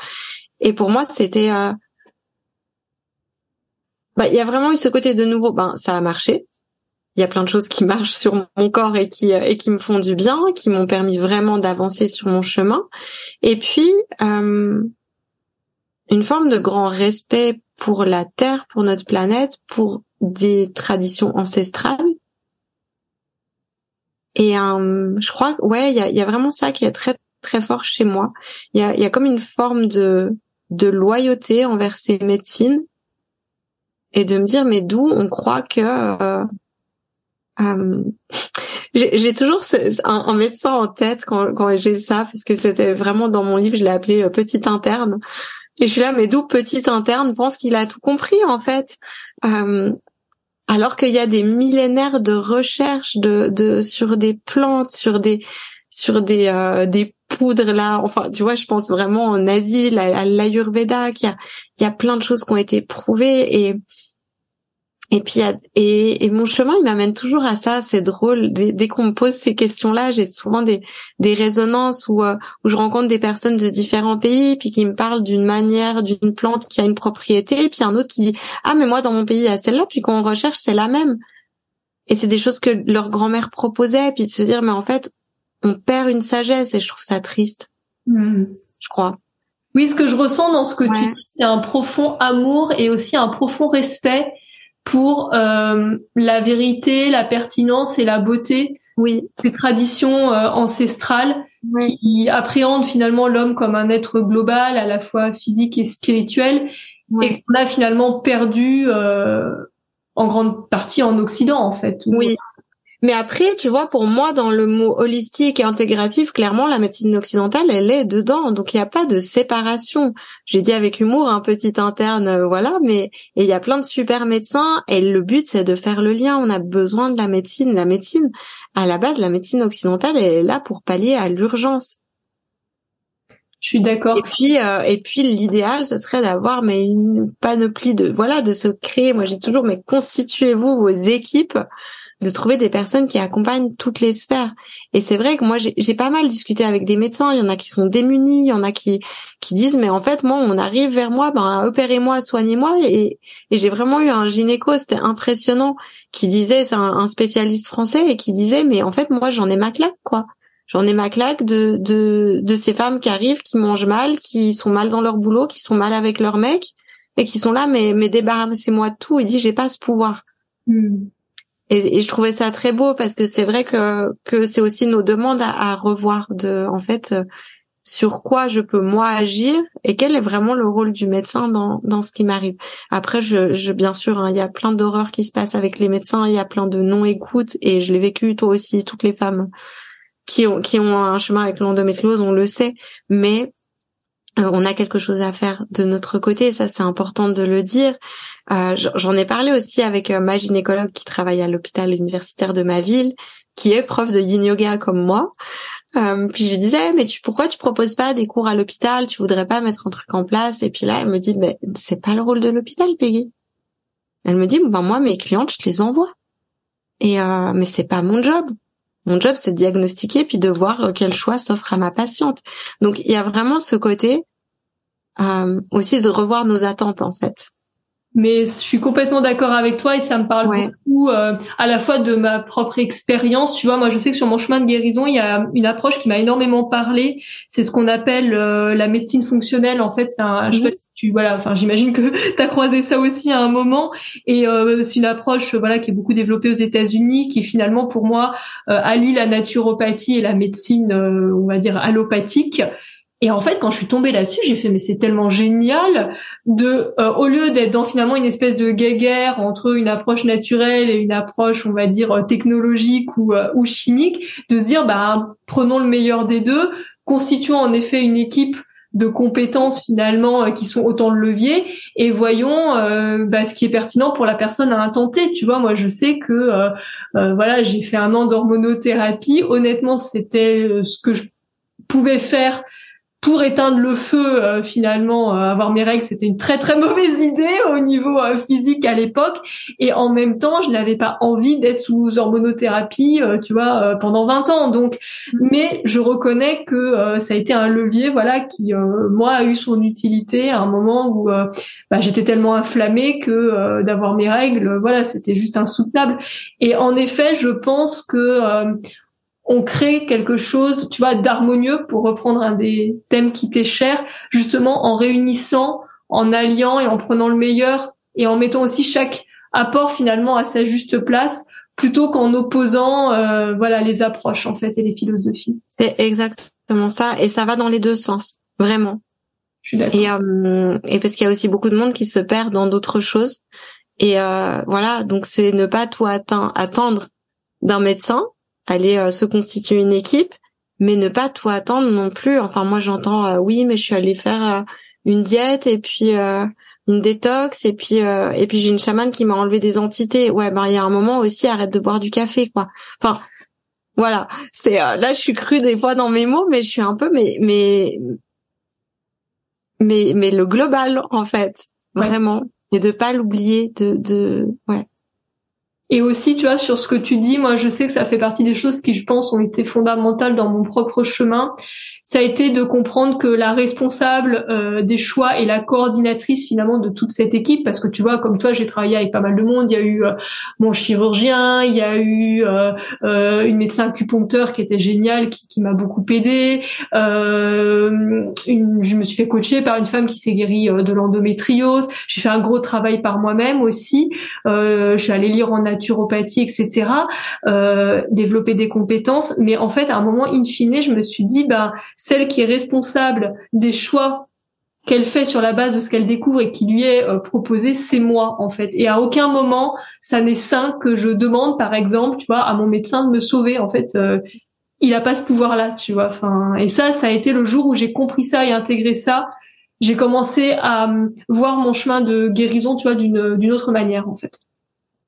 et pour moi, c'était... Euh, bah, il y a vraiment eu ce côté de nouveau, ben, ça a marché il y a plein de choses qui marchent sur mon corps et qui et qui me font du bien, qui m'ont permis vraiment d'avancer sur mon chemin. Et puis euh, une forme de grand respect pour la Terre, pour notre planète, pour des traditions ancestrales. Et euh, je crois, ouais, il y a, y a, vraiment ça qui est très très fort chez moi. Il y a, y a comme une forme de de loyauté envers ces médecines et de me dire mais d'où on croit que euh, euh, j'ai toujours un, médecin en tête quand, quand j'ai ça, parce que c'était vraiment dans mon livre, je l'ai appelé euh, petite interne. Et je suis là, mais d'où petite interne pense qu'il a tout compris en fait? Euh, alors qu'il y a des millénaires de recherches de, de sur des plantes, sur des sur des euh, des poudres là. Enfin, tu vois, je pense vraiment en Asie, à, l'Ayurveda, qu'il y a il y a plein de choses qui ont été prouvées et et puis et, et, mon chemin, il m'amène toujours à ça. C'est drôle. Dès, dès qu'on me pose ces questions-là, j'ai souvent des, des résonances où, euh, où je rencontre des personnes de différents pays, puis qui me parlent d'une manière, d'une plante qui a une propriété, et puis un autre qui dit ah mais moi dans mon pays il y a celle-là, puis qu'on recherche c'est la même. Et c'est des choses que leur grand-mère proposait, puis de se dire mais en fait on perd une sagesse et je trouve ça triste. Hmm. Je crois. Oui, ce que je ressens dans ce que tu dis, c'est un profond amour et aussi un profond respect pour euh, la vérité, la pertinence et la beauté oui. des traditions euh, ancestrales qui appréhendent finalement l'homme comme un être global, à la fois physique et spirituel, et qu'on a finalement perdu euh, en grande partie en Occident en fait. Oui, mais après, tu vois, pour moi, dans le mot holistique et intégratif, clairement, la médecine occidentale, elle est dedans. Donc, il n'y a pas de séparation. J'ai dit avec humour, un petit interne, euh, voilà, mais il y a plein de super médecins et le but, c'est de faire le lien. On a besoin de la médecine. La médecine, à la base, la médecine occidentale, elle est là pour pallier à l'urgence. Je suis d'accord. Et puis, euh, et puis l'idéal, ce serait d'avoir mais une panoplie de voilà, de se créer. Moi, j'ai toujours mais constituez-vous vos équipes de trouver des personnes qui accompagnent toutes les sphères. Et c'est vrai que moi, j'ai pas mal discuté avec des médecins. Il y en a qui sont démunis, il y en a qui qui disent mais en fait moi, on arrive vers moi, ben opérez-moi, soignez-moi. Et, et j'ai vraiment eu un gynéco, c'était impressionnant, qui disait, c'est un, spécialiste français et qui disait mais en fait moi j'en ai ma claque quoi. J'en ai ma claque de, de, de ces femmes qui arrivent, qui mangent mal, qui sont mal dans leur boulot, qui sont mal avec leur mec et qui sont là, mais, mais débarrassez-moi de tout. Il dit, j'ai pas ce pouvoir. Hmm. Et, je trouvais ça très beau parce que c'est vrai que que c'est aussi nos demandes à, revoir de en fait sur quoi je peux moi agir et quel est vraiment le rôle du médecin dans dans ce qui m'arrive. Après, je, je bien sûr, hein, il y a plein d'horreurs qui se passent avec les médecins, il y a plein de non écoutes et je l'ai vécu toi aussi, toutes les femmes qui ont qui ont un chemin avec l'endométriose, on le sait, mais euh, on a quelque chose à faire de notre côté, ça c'est important de le dire. Euh, J'en ai parlé aussi avec euh, ma gynécologue qui travaille à l'hôpital universitaire de ma ville, qui est prof de yin yoga comme moi. Euh, puis je lui disais mais tu pourquoi tu proposes pas des cours à l'hôpital? Tu voudrais pas mettre un truc en place? Et puis là elle me dit ben c'est pas le rôle de l'hôpital Peggy. Elle me dit ben moi mes clientes je les envoie. Et euh, mais c'est pas mon job. Mon job, c'est de diagnostiquer puis de voir euh, quel choix s'offre à ma patiente. Donc, il y a vraiment ce côté euh, aussi de revoir nos attentes, en fait. Mais je suis complètement d'accord avec toi et ça me parle beaucoup euh, à la fois de ma propre expérience. Tu vois, moi je sais que sur mon chemin de guérison, il y a une approche qui m'a énormément parlé. C'est ce qu'on appelle euh, la médecine fonctionnelle. En fait, c'est un, je sais pas si tu, voilà, enfin j'imagine que (laughs) tu as croisé ça aussi à un moment. Et euh, c'est une approche, voilà, qui est beaucoup développée aux États-Unis, qui finalement pour moi allie la naturopathie et la médecine, on va dire allopathique. Et en fait, quand je suis tombée là-dessus, j'ai fait mais c'est tellement génial de, euh, au lieu d'être dans finalement une espèce de guéguerre entre une approche naturelle et une approche, on va dire euh, technologique ou, euh, ou chimique, de se dire bah prenons le meilleur des deux, constituons en effet une équipe de compétences finalement qui sont autant de leviers et voyons bah, ce qui est pertinent pour la personne à intenter. Tu vois, moi je sais que voilà j'ai fait un an d'hormonothérapie. Honnêtement, c'était ce que je pouvais faire pour éteindre le feu, euh, finalement, euh, avoir mes règles, c'était une très très (laughs) mauvaise idée au niveau euh, physique à l'époque. Et en même temps, je n'avais pas envie d'être sous hormonothérapie, tu vois, pendant 20 ans. Donc, mm. mais je reconnais que ça a été un levier, voilà, qui moi a eu son utilité à un moment où bah, j'étais tellement inflammée que d'avoir mes règles, voilà, c'était juste insoutenable. Et en effet, je pense que on crée quelque chose, tu vois, d'harmonieux pour reprendre un des thèmes qui t'est cher, justement en réunissant, en alliant et en prenant le meilleur et en mettant aussi chaque apport finalement à sa juste place plutôt qu'en opposant euh, voilà les approches en fait et les philosophies. C'est exactement ça et ça va dans les deux sens, vraiment. Je suis d'accord. Et, euh, et parce qu'il y a aussi beaucoup de monde qui se perd dans d'autres choses et euh, voilà donc c'est ne pas tout attendre d'un médecin aller euh, se constituer une équipe, mais ne pas tout attendre non plus. Enfin, moi, j'entends euh, oui, mais je suis allée faire euh, une diète et puis une détox et puis et puis j'ai une chamane qui m'a enlevé des entités. Ouais, ben il y a un moment aussi, arrête de boire du café, quoi. Enfin, voilà. C'est là, je suis crue des fois dans mes mots, mais je suis un peu, mais mais mais mais le global en fait, vraiment, et de pas l'oublier, de de ouais. Et aussi, tu vois, sur ce que tu dis, moi, je sais que ça fait partie des choses qui, je pense, ont été fondamentales dans mon propre chemin ça a été de comprendre que la responsable euh, des choix et la coordinatrice finalement de toute cette équipe, parce que tu vois, comme toi, j'ai travaillé avec pas mal de monde. Il y a eu euh, mon chirurgien, il y a eu euh, une médecin acupuncteur qui était géniale, qui, qui m'a beaucoup aidé. Une, je me suis fait coacher par une femme qui s'est guérie de l'endométriose. J'ai fait un gros travail par moi-même aussi. je suis allée lire en naturopathie, etc. développer des compétences. Mais en fait, à un moment, in fine, je me suis dit, bah celle qui est responsable des choix qu'elle fait sur la base de ce qu'elle découvre et qui lui est euh, proposé, c'est moi en fait. Et à aucun moment, ça n'est sain que je demande, par exemple, tu vois, à mon médecin de me sauver. En fait, euh, il a pas ce pouvoir-là, tu vois. Enfin, et ça, ça a été le jour où j'ai compris ça et intégré ça. J'ai commencé à euh, voir mon chemin de guérison, tu vois, d'une d'une autre manière en fait.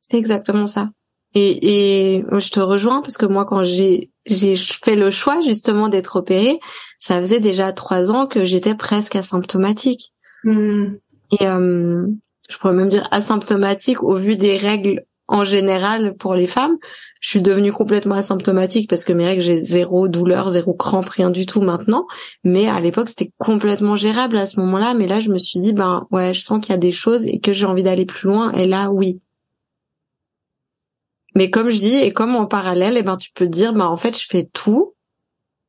C'est exactement ça. Et, et je te rejoins parce que moi, quand j'ai j'ai fait le choix justement d'être opérée, ça faisait déjà trois ans que j'étais presque asymptomatique. Hmm. Et euh, je pourrais même dire asymptomatique au vu des règles en général pour les femmes. Je suis devenue complètement asymptomatique parce que mes règles, j'ai zéro douleur, zéro crampe, rien du tout maintenant. Mais à l'époque, c'était complètement gérable à ce moment-là. Mais là, je me suis dit, ben ouais, je sens qu'il y a des choses et que j'ai envie d'aller plus loin. Et là, oui, mais comme je dis, et comme en parallèle, eh ben tu peux dire, bah en fait je fais tout,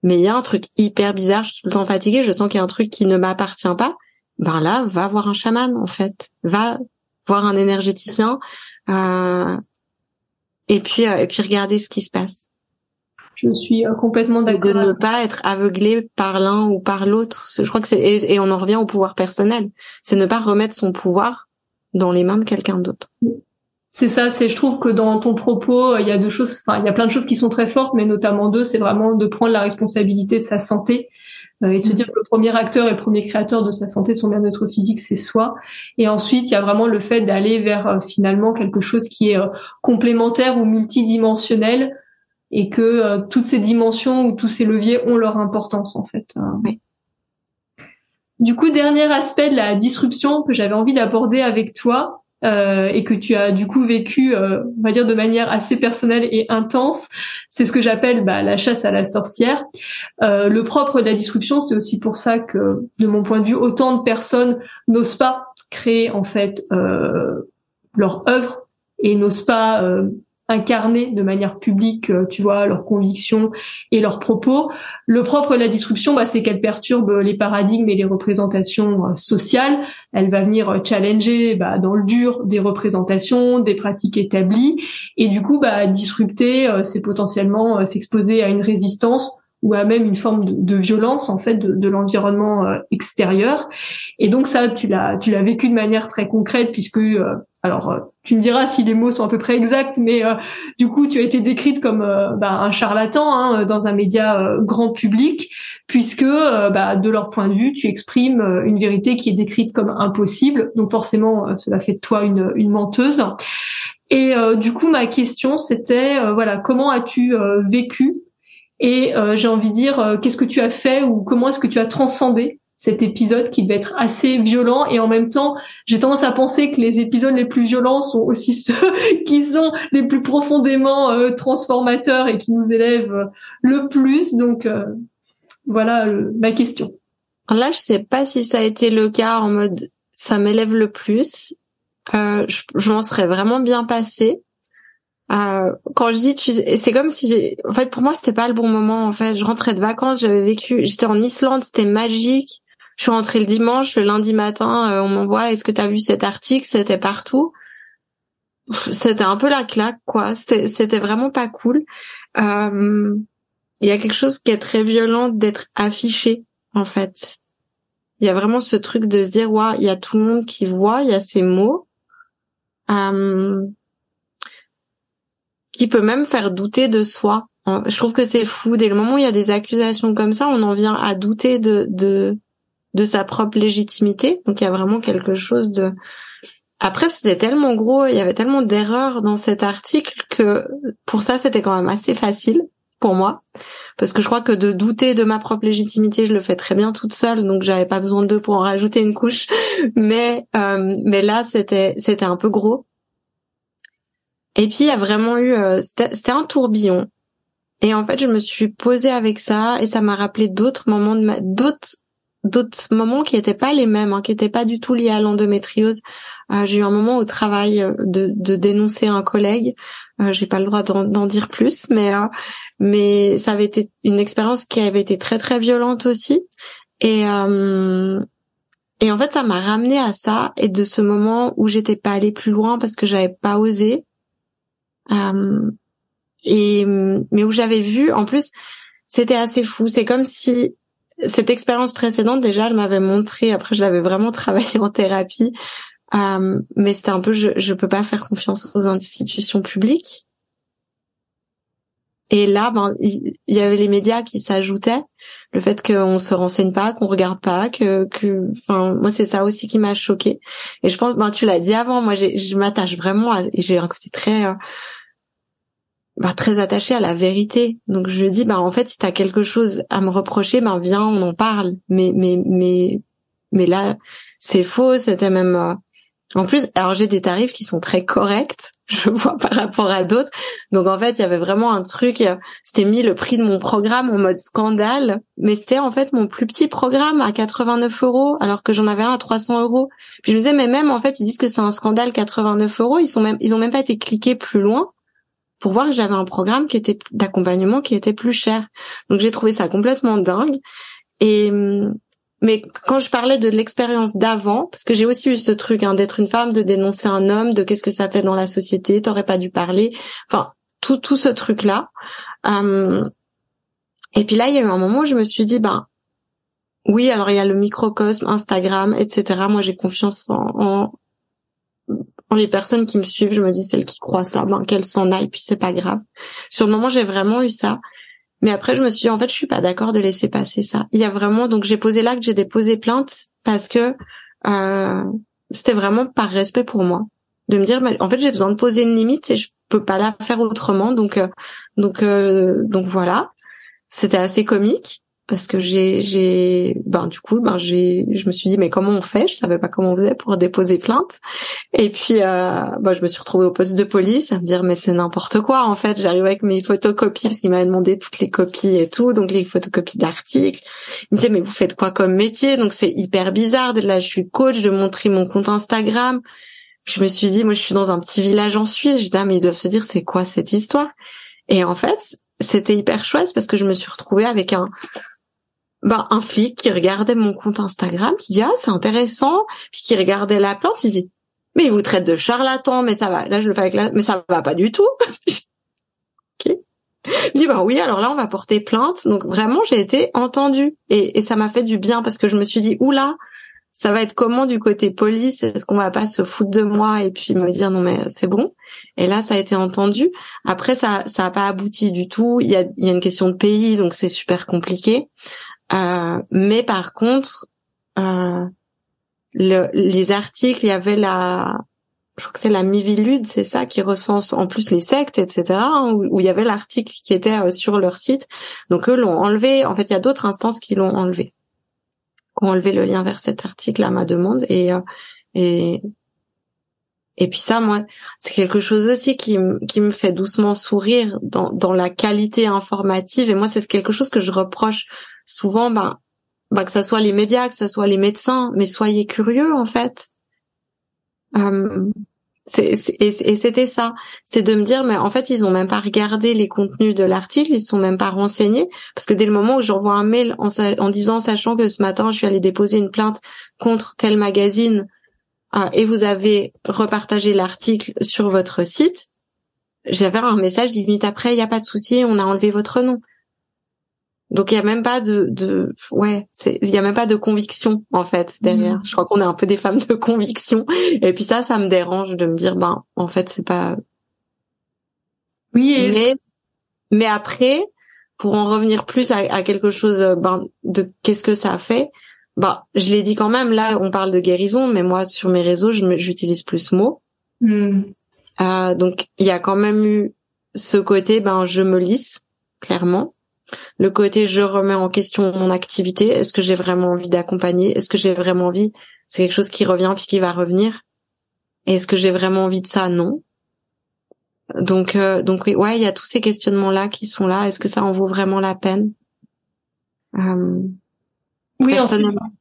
mais il y a un truc hyper bizarre, je suis tout le temps fatiguée, je sens qu'il y a un truc qui ne m'appartient pas. Ben là, va voir un chaman en fait, va voir un énergéticien, euh, et puis euh, et puis regarder ce qui se passe. Je suis complètement d'accord. De ne pas être aveuglé par l'un ou par l'autre. Je crois que c'est et, on en revient au pouvoir personnel. C'est ne pas remettre son pouvoir dans les mains de quelqu'un d'autre. C'est ça, c'est je trouve que dans ton propos, il y a deux choses, enfin il y a plein de choses qui sont très fortes, mais notamment deux, c'est vraiment de prendre la responsabilité de sa santé euh, et se mm. dire que le premier acteur et le premier créateur de sa santé, son bien-être physique, c'est soi. Et ensuite, il y a vraiment le fait d'aller vers euh, finalement quelque chose qui est euh, complémentaire ou multidimensionnel et que toutes ces dimensions ou tous ces leviers ont leur importance en fait. Oui. Du coup, dernier aspect de la disruption que j'avais envie d'aborder avec toi, euh, et que tu as du coup vécu, euh, on va dire de manière assez personnelle et intense, c'est ce que j'appelle bah, la chasse à la sorcière. Euh, le propre de la disruption, c'est aussi pour ça que, de mon point de vue, autant de personnes n'osent pas créer en fait leur œuvre et n'osent pas incarner de manière publique, euh, tu vois, leurs convictions et leurs propos. Le propre de la disruption, bah, c'est qu'elle perturbe les paradigmes et les représentations euh, sociales. Elle va venir euh, challenger bah, dans le dur des représentations, des pratiques établies, et du coup, bah, disrupter, c'est potentiellement s'exposer à une résistance ou à même une forme de, violence en fait de, l'environnement extérieur. Et donc ça, tu l'as tu l'as vécu de manière très concrète puisque alors, euh, tu me diras si les mots sont à peu près exacts, mais euh, du coup, tu as été décrite comme euh, bah, un charlatan hein, dans un média grand public, puisque bah, de leur point de vue, tu exprimes une vérité qui est décrite comme impossible. Donc forcément, cela fait de toi une, une menteuse. Et du coup, ma question, c'était voilà, comment as-tu vécu Et j'ai envie de dire, qu'est-ce que tu as fait ou comment est-ce que tu as transcendé cet épisode qui devait être assez violent et en même temps j'ai tendance à penser que les épisodes les plus violents sont aussi (laughs) ceux qui sont les plus profondément euh, transformateurs et qui nous élèvent euh, le plus. Donc euh, voilà ma question. Là je sais pas si ça a été le cas en mode ça m'élève le plus. Je, je m'en serais vraiment bien passé quand je dis tu c'est comme si en fait pour moi c'était pas le bon moment en fait je rentrais de vacances j'avais vécu j'étais en Islande c'était magique je suis rentrée le dimanche, le lundi matin, euh, on m'envoie est-ce que tu as vu cet article, c'était partout. C'était un peu la claque quoi, c'était c'était vraiment pas cool. Euh, il y a quelque chose qui est très violent d'être affiché en fait. Il y a vraiment ce truc de se dire waouh, il y a tout le monde qui voit, il y a ces mots. Euh, qui peut même faire douter de soi. Je trouve que c'est fou. Dès le moment où il y a des accusations comme ça, on en vient à douter de, de, sa propre légitimité. Donc il y a vraiment quelque chose de. Après, c'était tellement gros, il y avait tellement d'erreurs dans cet article que pour ça, c'était quand même assez facile pour moi. Parce que je crois que de douter de ma propre légitimité, je le fais très bien toute seule, donc j'avais pas besoin d'eux pour en rajouter une couche. (laughs) Mais euh, mais là, c'était c'était un peu gros. Et puis il y a vraiment eu, euh, c'était un tourbillon. Et en fait, je me suis posée avec ça et ça m'a rappelé d'autres moments de ma, d'autres d'autres moments qui n'étaient pas les mêmes, hein, qui n'étaient pas du tout liés à l'endométriose. Euh, j'ai eu un moment au travail euh, de, de dénoncer un collègue. Euh, j'ai pas le droit d'en dire plus, mais euh, mais ça avait été une expérience qui avait été très très violente aussi. Et euh, et en fait, ça m'a ramené à ça et de ce moment où j'étais pas allée plus loin parce que j'avais pas osé. Et mais où j'avais vu, en plus, c'était assez fou. C'est comme si cette expérience précédente, déjà, elle m'avait montré. Après, je l'avais vraiment (laughs) travaillé en thérapie, euh, mais c'était un peu, je, je peux pas faire confiance aux institutions publiques. Et là, ben, il y, avait les médias qui s'ajoutaient, le fait qu'on se renseigne pas, qu'on regarde pas, que, que, enfin, moi c'est ça aussi qui m'a choqué. Et je pense, ben tu l'as dit avant, moi je m'attache vraiment à, j'ai un côté très euh, bah, très attaché à la vérité. Donc je dis bah en fait si t'as quelque chose à me reprocher, ben viens on en parle. Mais mais mais mais là c'est faux. C'était même euh, en plus alors j'ai des tarifs qui sont très corrects. (laughs) Je vois par rapport à d'autres. Donc en fait il y avait vraiment un truc. Euh, c'était mis le prix de mon programme en mode scandale, mais c'était en fait mon plus petit programme à 89 euros alors que j'en avais un à 300 euros. Puis je me disais mais même en fait ils disent que c'est un scandale 89 euros. Ils sont même ils ont même pas été cliqués plus loin pour voir que j'avais un programme qui était d'accompagnement qui était plus cher. Donc j'ai trouvé ça complètement dingue. Et mais quand je parlais de l'expérience d'avant, parce que j'ai aussi eu ce truc hein, d'être une femme, de dénoncer un homme, de qu'est-ce que ça fait dans la société, t'aurais pas dû parler, enfin tout tout ce truc là. Euh, Et puis là, il y a eu un moment où je me suis dit, ben oui, alors il y a le microcosme, Instagram, etc. Moi, j'ai confiance en, en, les personnes qui me suivent. Je me dis, celles qui croient ça, ben qu'elles s'en aillent, puis c'est pas grave. Sur le moment, j'ai vraiment eu ça. Mais après, je me suis dit, en fait, je suis pas d'accord de laisser passer ça. Il y a vraiment, donc j'ai posé que j'ai déposé plainte parce que euh, c'était vraiment par respect pour moi de me dire, en fait, j'ai besoin de poser une limite et je peux pas la faire autrement. Donc, euh, donc, euh, donc voilà. C'était assez comique parce que j'ai j'ai ben du coup ben j'ai je me suis dit mais comment on fait? Je savais pas comment on faisait pour déposer plainte. Et puis euh, ben, je me suis retrouvée au poste de police à me dire mais c'est n'importe quoi en fait. J'arrive avec mes photocopies parce qu'il m'avait demandé toutes les copies et tout donc les photocopies d'articles. Il me disait mais vous faites quoi comme métier? Donc c'est hyper bizarre là. Je suis coach de montrer mon compte Instagram. Je me suis dit moi je suis dans un petit village en Suisse. Je dis ah mais ils doivent se dire c'est quoi cette histoire? Et en fait c'était hyper chouette parce que je me suis retrouvée avec un ben, un flic qui regardait mon compte Instagram, qui dit ah c'est intéressant, puis qui regardait la plante, il dit mais il vous traite de charlatan, mais ça va. Là je le fais avec la, mais ça va pas du tout. (laughs) ok. Je dis bah oui, alors là on va porter plainte. Donc vraiment j'ai été entendue et, et ça m'a fait du bien parce que je me suis dit oula, ça va être comment du côté police? Est-ce qu'on va pas se foutre de moi et puis me dire non mais c'est bon? Et là ça a été entendu. Après ça ça a pas abouti du tout. Il y a il y a une question de pays donc c'est super compliqué. Euh, mais par contre, euh, le, les articles, il y avait la, je crois que c'est la Mivilude, c'est ça qui recense en plus les sectes, etc. Hein, où, il y avait l'article qui était euh, sur leur site. Donc eux l'ont enlevé. En fait, il y a d'autres instances qui l'ont enlevé, qui ont enlevé le lien vers cet article à ma demande. Et et et puis ça, moi, c'est quelque chose aussi qui, qui me fait doucement sourire dans, dans la qualité informative. Et moi, c'est quelque chose que je reproche souvent, ben, ben, que ça soit les médias, que ça soit les médecins, mais soyez curieux en fait. Euh, et, c'était ça, c'était de me dire, mais en fait, ils ont même pas regardé les contenus de l'article, ils sont même pas renseignés, parce que dès le moment où j'envoie un mail en, en disant, sachant que ce matin, je suis allée déposer une plainte contre tel magazine, euh, et vous avez repartagé l'article sur votre site, j'avais un message dix minutes après, il n'y a pas de souci, on a enlevé votre nom. Donc il y a même pas de, de ouais, il y a même pas de conviction en fait derrière. Mm. Je crois qu'on est un peu des femmes de conviction. Et puis ça, ça me dérange de me dire ben en fait c'est pas. Oui. Mais mais après, pour en revenir plus à, quelque chose ben de qu'est-ce que ça a fait. Ben, je l'ai dit quand même. Là, on parle de guérison, mais moi sur mes réseaux, j'utilise plus ce mot. Mm. Euh, donc il y a quand même eu ce côté, ben je me lisse clairement le côté je remets en question mon activité, est-ce que j'ai vraiment envie d'accompagner, est-ce que j'ai vraiment envie, c'est quelque chose qui revient puis qui va revenir. Est-ce que j'ai vraiment envie de ça? Non. Donc euh, donc oui, ouais, il y a tous ces questionnements là qui sont là. Est-ce que ça en vaut vraiment la peine? Euh, Oui, personnellement.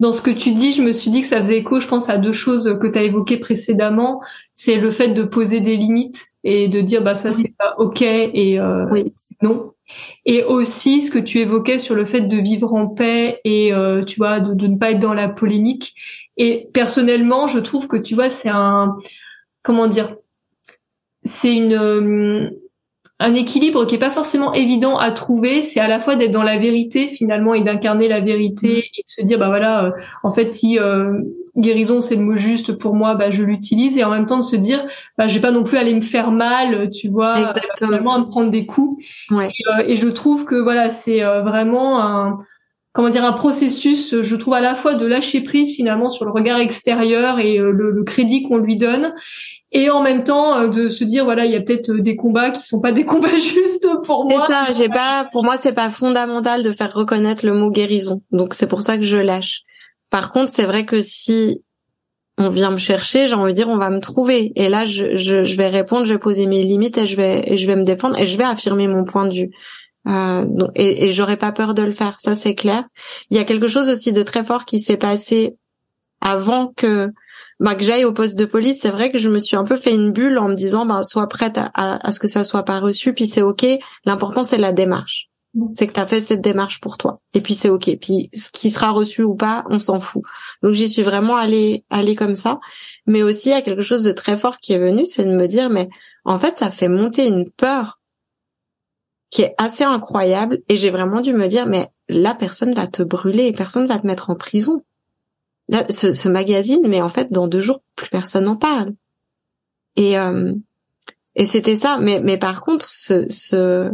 dans ce que tu dis, je me suis dit que ça faisait écho, je pense, à deux choses que tu as évoquées précédemment. C'est le fait de poser des limites et de dire bah ça c'est pas ok et euh, non et aussi ce que tu évoquais sur le fait de vivre en paix et euh, tu vois de, de, ne pas être dans la polémique et personnellement je trouve que tu vois c'est un comment dire c'est une euh, un équilibre qui est pas forcément évident à trouver c'est à la fois d'être dans la vérité finalement et d'incarner la vérité mmh. et de se dire bah voilà euh, en fait si euh, guérison c'est le mot juste pour moi bah je l'utilise et en même temps de se dire bah je vais pas non plus aller me faire mal tu vois Exactement. à me prendre des coups ouais. et, euh, et, je trouve que voilà c'est euh, vraiment un comment dire un processus je trouve à la fois de lâcher prise finalement sur le regard extérieur et euh, le, le, crédit qu'on lui donne et en même temps de se dire voilà il y a peut-être des combats qui sont pas des (laughs) combats justes pour moi. C'est ça, j'ai pas pour moi c'est pas fondamental de faire reconnaître le mot guérison. Donc c'est pour ça que je lâche. Par contre, c'est vrai que si on vient me chercher, j'ai envie de dire on va me trouver. Et là, je, vais répondre, je vais poser mes limites et je vais je vais me défendre et je vais affirmer mon point de vue. Euh, et, et j'aurais pas peur de le faire, ça c'est clair. Il y a quelque chose aussi de très fort qui s'est passé avant que bah, que j'aille au poste de police. C'est vrai que je me suis un peu fait une bulle en me disant bah sois prête à, à, à ce que ça soit pas reçu, puis c'est ok. L'important c'est la démarche c'est que tu as fait cette démarche pour toi. Et puis c'est ok. Puis ce qui sera reçu ou pas, on s'en fout. Donc j'y suis vraiment allée, allée comme ça. Mais aussi il y a quelque chose de très fort qui est venu, c'est de me dire mais en fait ça fait monter une peur qui est assez incroyable et j'ai vraiment dû me dire mais là personne va te brûler, personne va te mettre en prison. Là, ce, magazine, mais en fait dans deux jours plus personne n'en parle. Et euh, et c'était ça. Mais mais par contre ce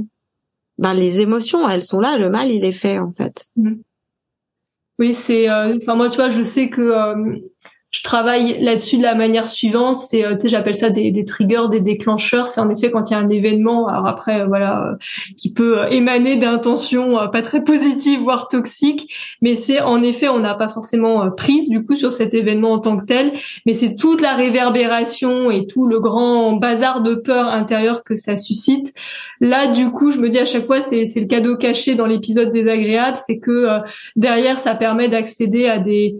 ben les émotions elles sont là, le mal il est fait en fait. Mmh. Oui c'est euh, enfin moi tu vois je sais que euh, je travaille là-dessus de la manière suivante. C'est, euh, tu sais, j'appelle ça des, triggers, des déclencheurs. C'est en effet quand il y a un événement, alors après, euh, voilà, euh, qui peut émaner d'intentions pas très positives, voire toxiques. Mais c'est en effet, on n'a pas forcément prise du coup sur cet événement en tant que tel, mais c'est toute la réverbération et tout le grand bazar de peur intérieure que ça suscite. Là, du coup, je me dis à chaque fois, c'est le cadeau caché dans l'épisode désagréable, c'est que derrière, ça permet d'accéder à des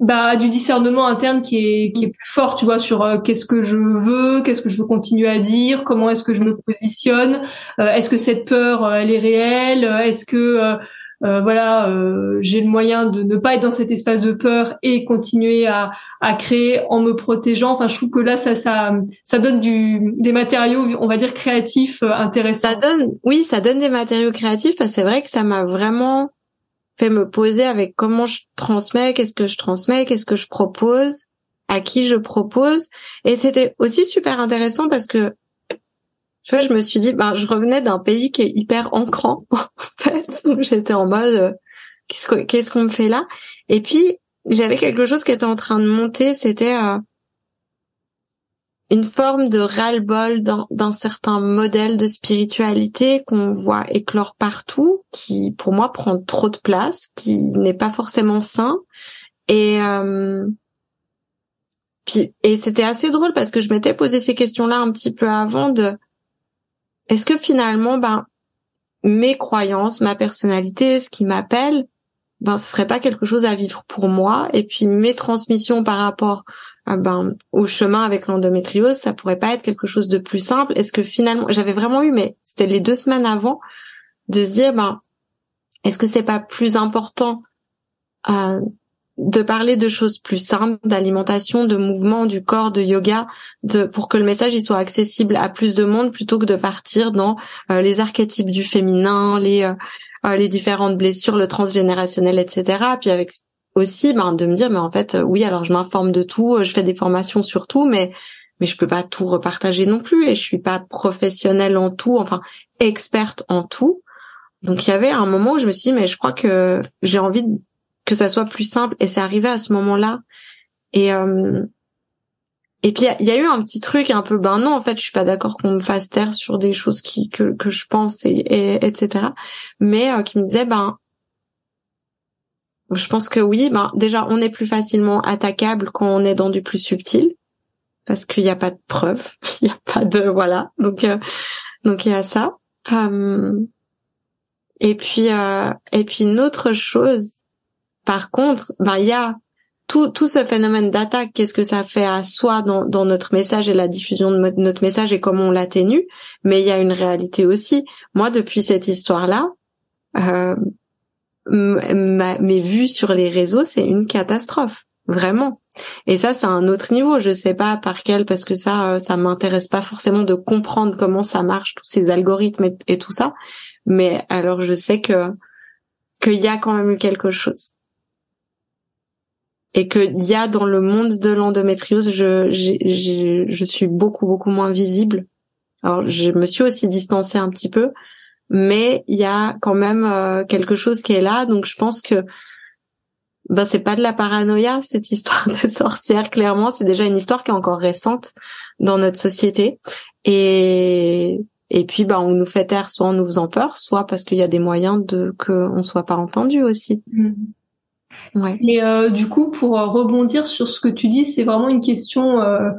bah du discernement interne qui est qui est plus fort tu vois sur euh, qu'est-ce que je veux qu'est-ce que je veux continuer à dire comment est-ce que je me positionne euh, est-ce que cette peur euh, elle est réelle est-ce que voilà j'ai le moyen de ne pas être dans cet espace de peur et continuer à à créer en me protégeant. Enfin je trouve que là ça ça ça donne du des matériaux on va dire créatifs intéressants. Ça donne oui ça donne des matériaux créatifs parce que c'est vrai que ça m'a vraiment fait me poser avec comment je transmets, qu'est-ce que je transmets, qu'est-ce que je propose, à qui je propose. Et c'était aussi super intéressant parce que tu vois, je me suis dit, ben, je revenais d'un pays qui est hyper ancrant, (laughs) en fait. J'étais en mode, euh, qu'est-ce qu'on me fait là? Et puis, j'avais quelque chose qui était en train de monter, c'était euh, une forme de ras-le-bol d'un certain modèle de spiritualité qu'on voit éclore partout, qui pour moi prend trop de place, qui n'est pas forcément sain. Et euh, puis et c'était assez drôle parce que je m'étais posé ces questions-là un petit peu avant de est-ce que finalement ben mes croyances, ma personnalité, ce qui m'appelle, ben ce serait pas quelque chose à vivre pour moi? Et puis mes transmissions par rapport ben, au chemin avec l'endométriose, ça pourrait pas être quelque chose de plus simple. Est-ce que finalement, j'avais vraiment eu, mais c'était les deux semaines avant, de se dire, ben, est-ce que c'est pas plus important euh, de parler de choses plus simples, d'alimentation, de mouvement, du corps, de yoga, de pour que le message il soit accessible à plus de monde plutôt que de partir dans euh, les archétypes du féminin, les euh, les différentes blessures, le transgénérationnel, etc. Puis avec aussi ben, de me dire mais en fait euh, oui alors je m'informe de tout, euh, je fais des formations sur tout mais mais je peux pas tout repartager non plus et je suis pas professionnelle en tout, enfin experte en tout. Donc il y avait un moment où je me suis dit mais je crois que j'ai envie que ça soit plus simple et c'est arrivé à ce moment-là. Et euh, et puis il y, a eu un petit truc un peu ben non en fait je suis pas d'accord qu'on me fasse taire sur des choses qui que que je pense et, et etc. Mais qui me disait ben je pense que oui. Ben, déjà, on est plus facilement attaquable quand on est dans du plus subtil, parce qu'il n'y a pas de preuves, (laughs) il n'y a pas de voilà. Donc, euh, donc il y a ça. Hum. et puis, euh, et puis une autre chose. Par contre, ben il y a tout, tout ce phénomène d'attaque, qu'est-ce que ça fait à soi dans, dans notre message et la diffusion de notre message et comment on l'atténue. Mais il y a une réalité aussi. Moi, depuis cette histoire-là, euh, mes vues sur les réseaux, c'est une catastrophe, vraiment. Et ça, c'est un autre niveau. Je sais pas par quel, parce que ça, euh, ça m'intéresse pas forcément de comprendre comment ça marche, tous ces algorithmes et, tout ça. Mais alors, je sais que qu'il y a quand même eu quelque chose. Et qu'il y a dans le monde de l'endométriose, je, je, je suis beaucoup, beaucoup moins visible. Alors, je me suis aussi distancée un petit peu, mais il y a quand même euh, quelque chose qui est là. Donc je pense que ben c'est pas de la paranoïa cette histoire (laughs) de sorcière. Clairement, c'est déjà une histoire qui est encore récente dans notre société. Et et puis ben on nous fait taire soit en nous faisant peur, soit parce qu'il y a des moyens de qu'on soit pas entendu aussi. Mmh. Ouais. Et euh, du coup, pour rebondir sur ce que tu dis, c'est vraiment une question euh,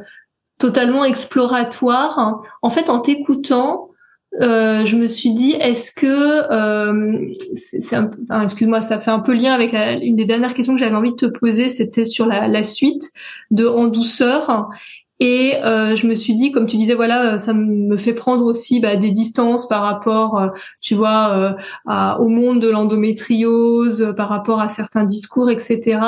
totalement exploratoire. En fait, en t'écoutant, euh, je me suis dit, est-ce que, euh, c'est, enfin, excuse-moi, ça fait un peu lien avec une des dernières questions que j'avais envie de te poser, c'était sur la, la suite de En douceur. Et euh, je me suis dit, comme tu disais, voilà, ça me fait prendre aussi bah, des distances par rapport, euh, tu vois, euh, au monde de l'endométriose, par rapport à certains discours, etc.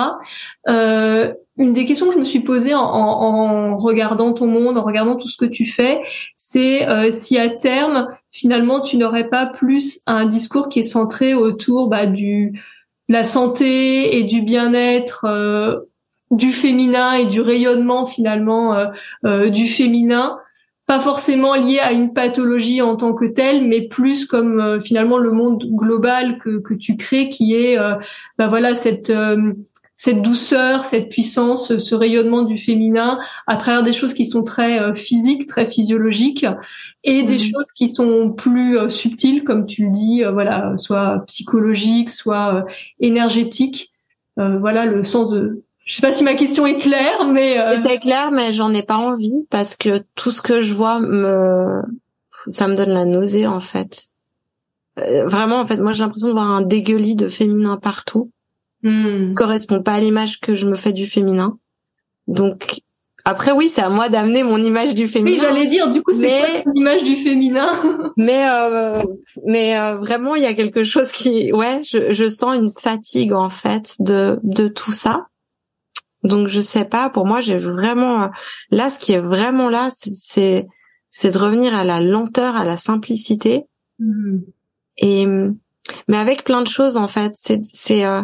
une des questions que je me suis posée en, en, regardant ton monde, en regardant tout ce que tu fais, c'est si à terme, finalement, tu n'aurais pas plus un discours qui est centré autour bah, du la santé et du bien-être du féminin et du rayonnement finalement euh, euh, du féminin pas forcément lié à une pathologie en tant que telle, mais plus comme euh, finalement le monde global que, que tu crées, qui est bah voilà cette cette douceur, cette puissance, ce rayonnement du féminin à travers des choses qui sont très physiques, très physiologiques, et des mmh. choses qui sont plus subtiles, comme tu le dis, voilà, soit psychologiques, soit énergétiques. voilà le sens de je sais pas si ma question est claire, mais euh... c'est clair, mais j'en ai pas envie parce que tout ce que je vois me, ça me donne la nausée en fait. Euh, vraiment, en fait, moi j'ai l'impression de voir un dégueulis de féminin partout. Hmm. correspond pas à l'image que je me fais du féminin. Donc après oui, c'est à moi d'amener mon image du féminin. Oui, j'allais dire du coup c'est quoi l'image du féminin (laughs) Mais euh, mais euh, vraiment il y a quelque chose qui ouais, je, je sens une fatigue en fait de de tout ça. Donc je sais pas. Pour moi, j'ai vraiment là, ce qui est vraiment là, c'est c'est de revenir à la lenteur, à la simplicité. Mm-hmm. Et mais avec plein de choses en fait. C'est c'est euh,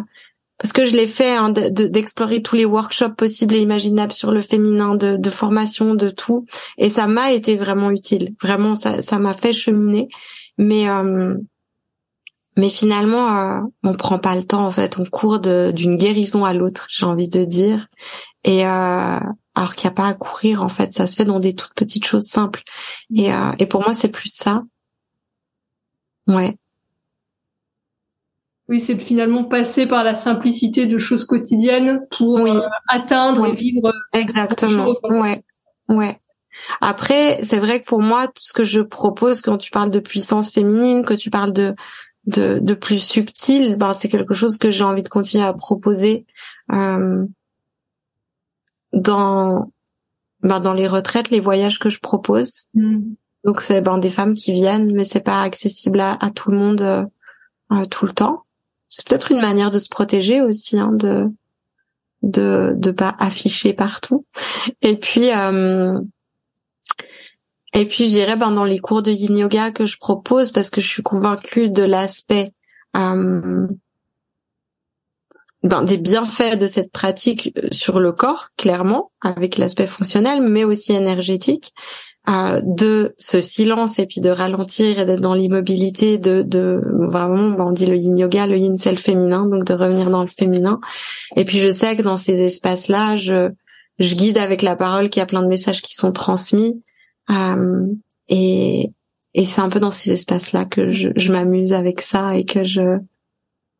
parce que je l'ai fait hein, d'explorer tous les workshops possibles et imaginables sur le féminin, de, de formation, de tout, et ça m'a été vraiment utile. Vraiment, ça ça m'a fait cheminer. Mais euh, mais finalement, euh, on prend pas le temps en fait. On court d'une guérison à l'autre, j'ai envie de dire. Et euh, alors qu'il n'y a pas à courir en fait, ça se fait dans des toutes petites choses simples. Et, euh, et pour moi, c'est plus ça. Ouais. Oui, c'est finalement passer par la simplicité de choses quotidiennes pour euh, atteindre et vivre. Exactement. Ouais. Ouais. Après, c'est vrai que pour moi, tout ce que je propose quand tu parles de puissance féminine, que tu parles de de, de plus subtil, ben c'est quelque chose que j'ai envie de continuer à proposer euh, dans ben dans les retraites, les voyages que je propose. Mm. Donc c'est ben des femmes qui viennent, mais c'est pas accessible à, à, tout le monde euh, euh, tout le temps. C'est peut-être une manière de se protéger aussi, hein, de de de pas afficher partout. Et puis euh, et puis je dirais ben, dans les cours de yin yoga que je propose, parce que je suis convaincue de l'aspect euh, ben, des bienfaits de cette pratique euh, sur le corps, clairement, avec l'aspect fonctionnel, mais aussi énergétique, euh, de ce silence et puis de ralentir et d'être dans l'immobilité, de, de vraiment, ben, on dit le yin yoga, le yin c'est le féminin, donc de revenir dans le féminin. Et puis je sais que dans ces espaces-là, je, je guide avec la parole qu'il y a plein de messages qui sont transmis et et c'est un peu dans ces espaces-là que je, je m'amuse avec ça et que je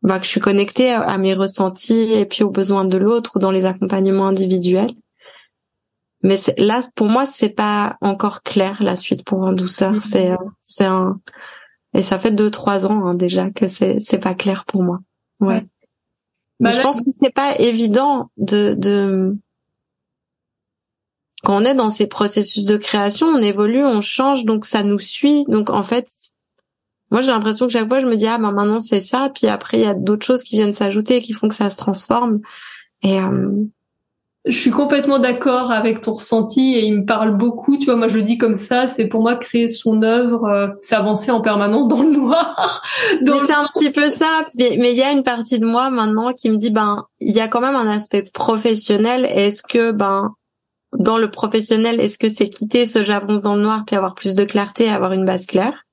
bah, que je suis connectée à, mes ressentis et puis aux besoins de l'autre ou dans les accompagnements individuels. Mais là, pour moi, c'est pas encore clair la suite pour en douceur. Mm-hmm. C'est c'est un et ça fait deux trois ans hein, déjà que c'est c'est pas clair pour moi. Ouais. Mais bah, je pense que c'est pas évident de de quand on est dans ces processus de création, on évolue, on change, donc ça nous suit. Donc en fait, moi j'ai l'impression que chaque fois je me dis ah ben maintenant c'est ça, puis après il y a d'autres choses qui viennent s'ajouter qui font que ça se transforme. Et euh... je suis complètement d'accord avec ton ressenti et il me parle beaucoup. Tu vois, moi je le dis comme ça, c'est pour moi créer son œuvre, euh, c'est avancer en permanence dans le noir. (laughs) mais c'est un petit peu ça. Mais il y a une partie de moi maintenant qui me dit ben il y a quand même un aspect professionnel. Est-ce que ben dans le professionnel, est-ce que c'est quitter ce j'avance dans le noir puis avoir plus de clarté, avoir une base claire?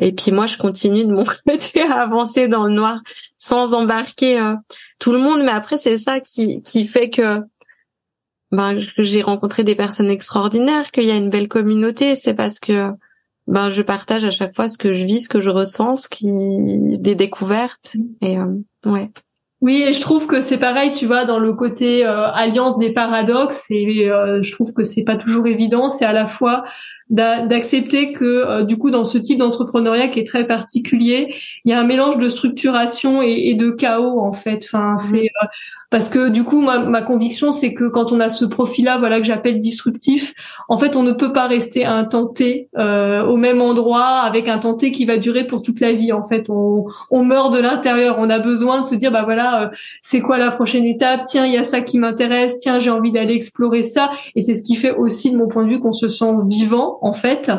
Et puis moi, je continue de mon (laughs) côté à avancer dans le noir sans embarquer euh, tout le monde. Mais après, c'est ça qui qui fait que ben j'ai rencontré des personnes extraordinaires, qu'il y a une belle communauté. C'est parce que ben je partage à chaque fois ce que je vis, ce que je ressens, ce qui des découvertes. Et euh, ouais. Oui, et je trouve que c'est pareil, tu vois, dans le côté euh, alliance des paradoxes, et euh, je trouve que c'est pas toujours évident. C'est à la fois d'accepter que euh, du coup dans ce type d'entrepreneuriat qui est très particulier, il y a un mélange de structuration et, et de chaos en fait. Enfin, mhm. c'est euh, parce que du coup ma, ma conviction c'est que quand on a ce profil-là, voilà que j'appelle disruptif, en fait on ne peut pas rester un tenté euh, au même endroit avec un tenté qui va durer pour toute la vie. En fait, on, on meurt de l'intérieur. On a besoin de se dire bah voilà, euh, c'est quoi la prochaine étape? Tiens, il y a ça qui m'intéresse. Tiens, j'ai envie d'aller explorer ça. Et c'est ce qui fait aussi de mon point de vue qu'on se sent vivant en fait.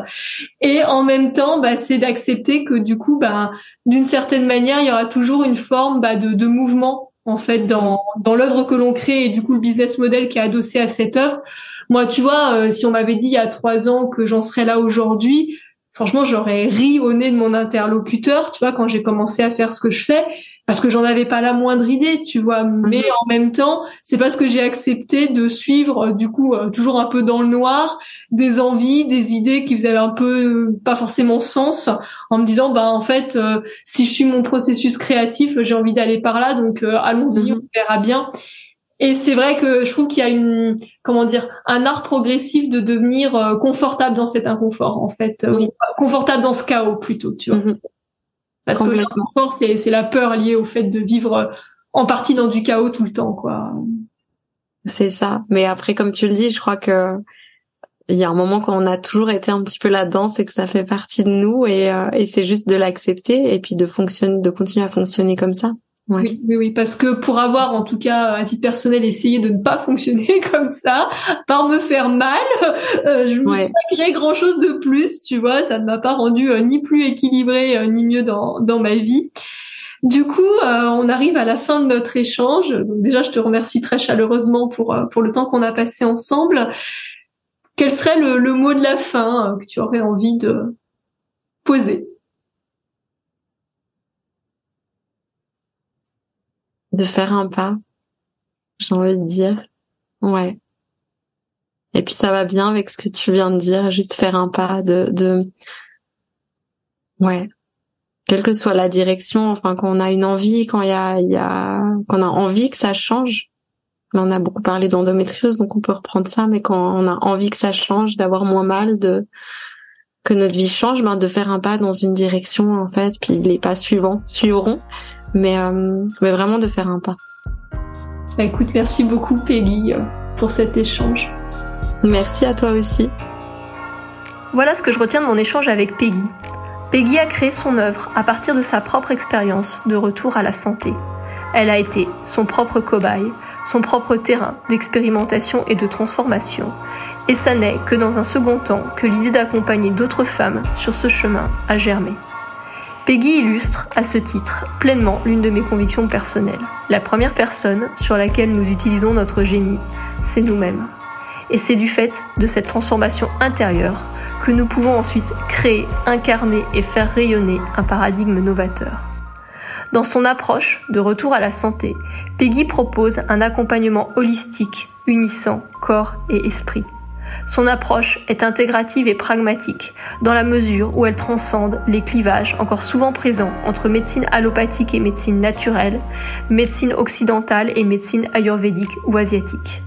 Et en même temps, bah, c'est d'accepter que du coup, bah, d'une certaine manière, il y aura toujours une forme bah, de, de mouvement en fait dans dans l'œuvre que l'on crée et du coup le business model qui est adossé à cette œuvre. Moi, tu vois, euh, si on m'avait dit il y a trois ans que j'en serais là aujourd'hui, franchement, j'aurais ri au nez de mon interlocuteur, tu vois, quand j'ai commencé à faire ce que je fais parce que j'en avais pas la moindre idée, tu vois. Mais mhm. en même temps, c'est parce que j'ai accepté de suivre, du coup, euh, toujours un peu dans le noir, des envies, des idées qui faisaient un peu euh, pas forcément sens, en me disant, bah en fait, euh, si je suis mon processus créatif, j'ai envie d'aller par là, donc allons-y, mhm. on verra bien. Et c'est vrai que je trouve qu'il y a une, comment dire, un art progressif de devenir confortable dans cet inconfort, en fait, confortable dans ce chaos plutôt, tu vois. Mhm. Parce que l'inconfort, c'est, c'est la peur liée au fait de vivre en partie dans du chaos tout le temps, quoi. C'est ça. Mais après, comme tu le dis, je crois que il y a un moment quand on a toujours été un petit peu là-dedans, c'est que ça fait partie de nous et, euh, et c'est juste de l'accepter et puis de fonctionner, de continuer à fonctionner comme ça. Oui, oui, oui, parce que pour avoir, en tout cas, à titre personnel, essayé de ne pas (laughs) fonctionner comme ça, par me faire mal, euh, je me suis pas créé grand chose de plus, tu vois, ça ne m'a pas rendu euh, ni plus équilibré euh, ni mieux dans, dans ma vie. Du coup, on arrive à la fin de notre échange. Donc déjà, je te remercie très chaleureusement pour pour le temps qu'on a passé ensemble. Quel serait le, le mot de la fin que tu aurais envie de poser? De faire un pas, j'ai envie de dire. Ouais. Et puis ça va bien avec ce que tu viens de dire, juste faire un pas de, de, ouais. Quelle que soit la direction, enfin, quand on a une envie, quand il y a, y a, qu'on a envie que ça change. On a beaucoup parlé d'endométriose, donc on peut reprendre ça, mais quand on a envie que ça change, d'avoir moins mal, de, que notre vie change, ben, de faire un pas dans une direction, en fait, puis les pas suivants suivront mais, euh, mais vraiment de faire un pas. Bah écoute, merci beaucoup Peggy euh, pour cet échange. Merci à toi aussi. Voilà ce que je retiens de mon échange avec Peggy. Peggy a créé son œuvre à partir de sa propre expérience de retour à la santé. Elle a été son propre cobaye, son propre terrain d'expérimentation et de transformation. Et ça n'est que dans un second temps que l'idée d'accompagner d'autres femmes sur ce chemin a germé. Peggy illustre, à ce titre, pleinement l'une de mes convictions personnelles. La première personne sur laquelle nous utilisons notre génie, c'est nous-mêmes. Et c'est du fait de cette transformation intérieure que nous pouvons ensuite créer, incarner et faire rayonner un paradigme novateur. Dans son approche de retour à la santé, Peggy propose un accompagnement holistique, unissant corps et esprit. Son approche est intégrative et pragmatique, dans la mesure où elle transcende les clivages encore souvent présents entre médecine allopathique et médecine naturelle, médecine occidentale et médecine ayurvédique ou asiatique.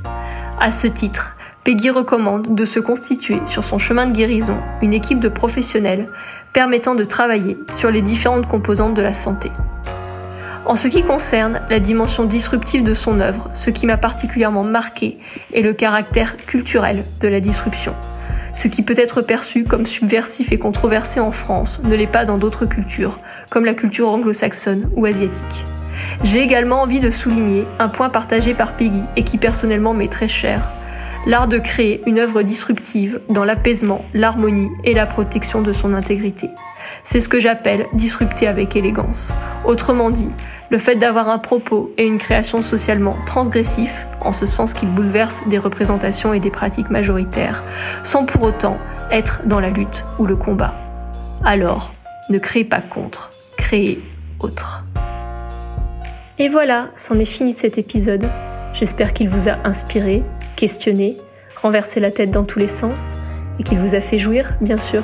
À ce titre, Peggy recommande de se constituer sur son chemin de guérison une équipe de professionnels permettant de travailler sur les différentes composantes de la santé. En ce qui concerne la dimension disruptive de son œuvre, ce qui m'a particulièrement marqué est le caractère culturel de la disruption. Ce qui peut être perçu comme subversif et controversé en France ne l'est pas dans d'autres cultures, comme la culture anglo-saxonne ou asiatique. J'ai également envie de souligner un point partagé par Peggy et qui personnellement m'est très cher, l'art de créer une œuvre disruptive dans l'apaisement, l'harmonie et la protection de son intégrité. C'est ce que j'appelle disrupter avec élégance. Autrement dit, le fait d'avoir un propos et une création socialement transgressif, en ce sens qu'il bouleverse des représentations et des pratiques majoritaires, sans pour autant être dans la lutte ou le combat. Alors, ne créez pas contre, créez autre. Et voilà, c'en est fini cet épisode. J'espère qu'il vous a inspiré, questionné, renversé la tête dans tous les sens, et qu'il vous a fait jouir, bien sûr.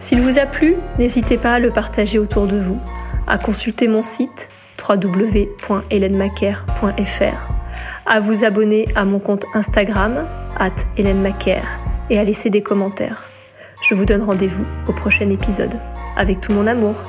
S'il vous a plu, n'hésitez pas à le partager autour de vous, à consulter mon site www.helenmacaire.fr, à vous abonner à mon compte Instagram, at et à laisser des commentaires. Je vous donne rendez-vous au prochain épisode. Avec tout mon amour.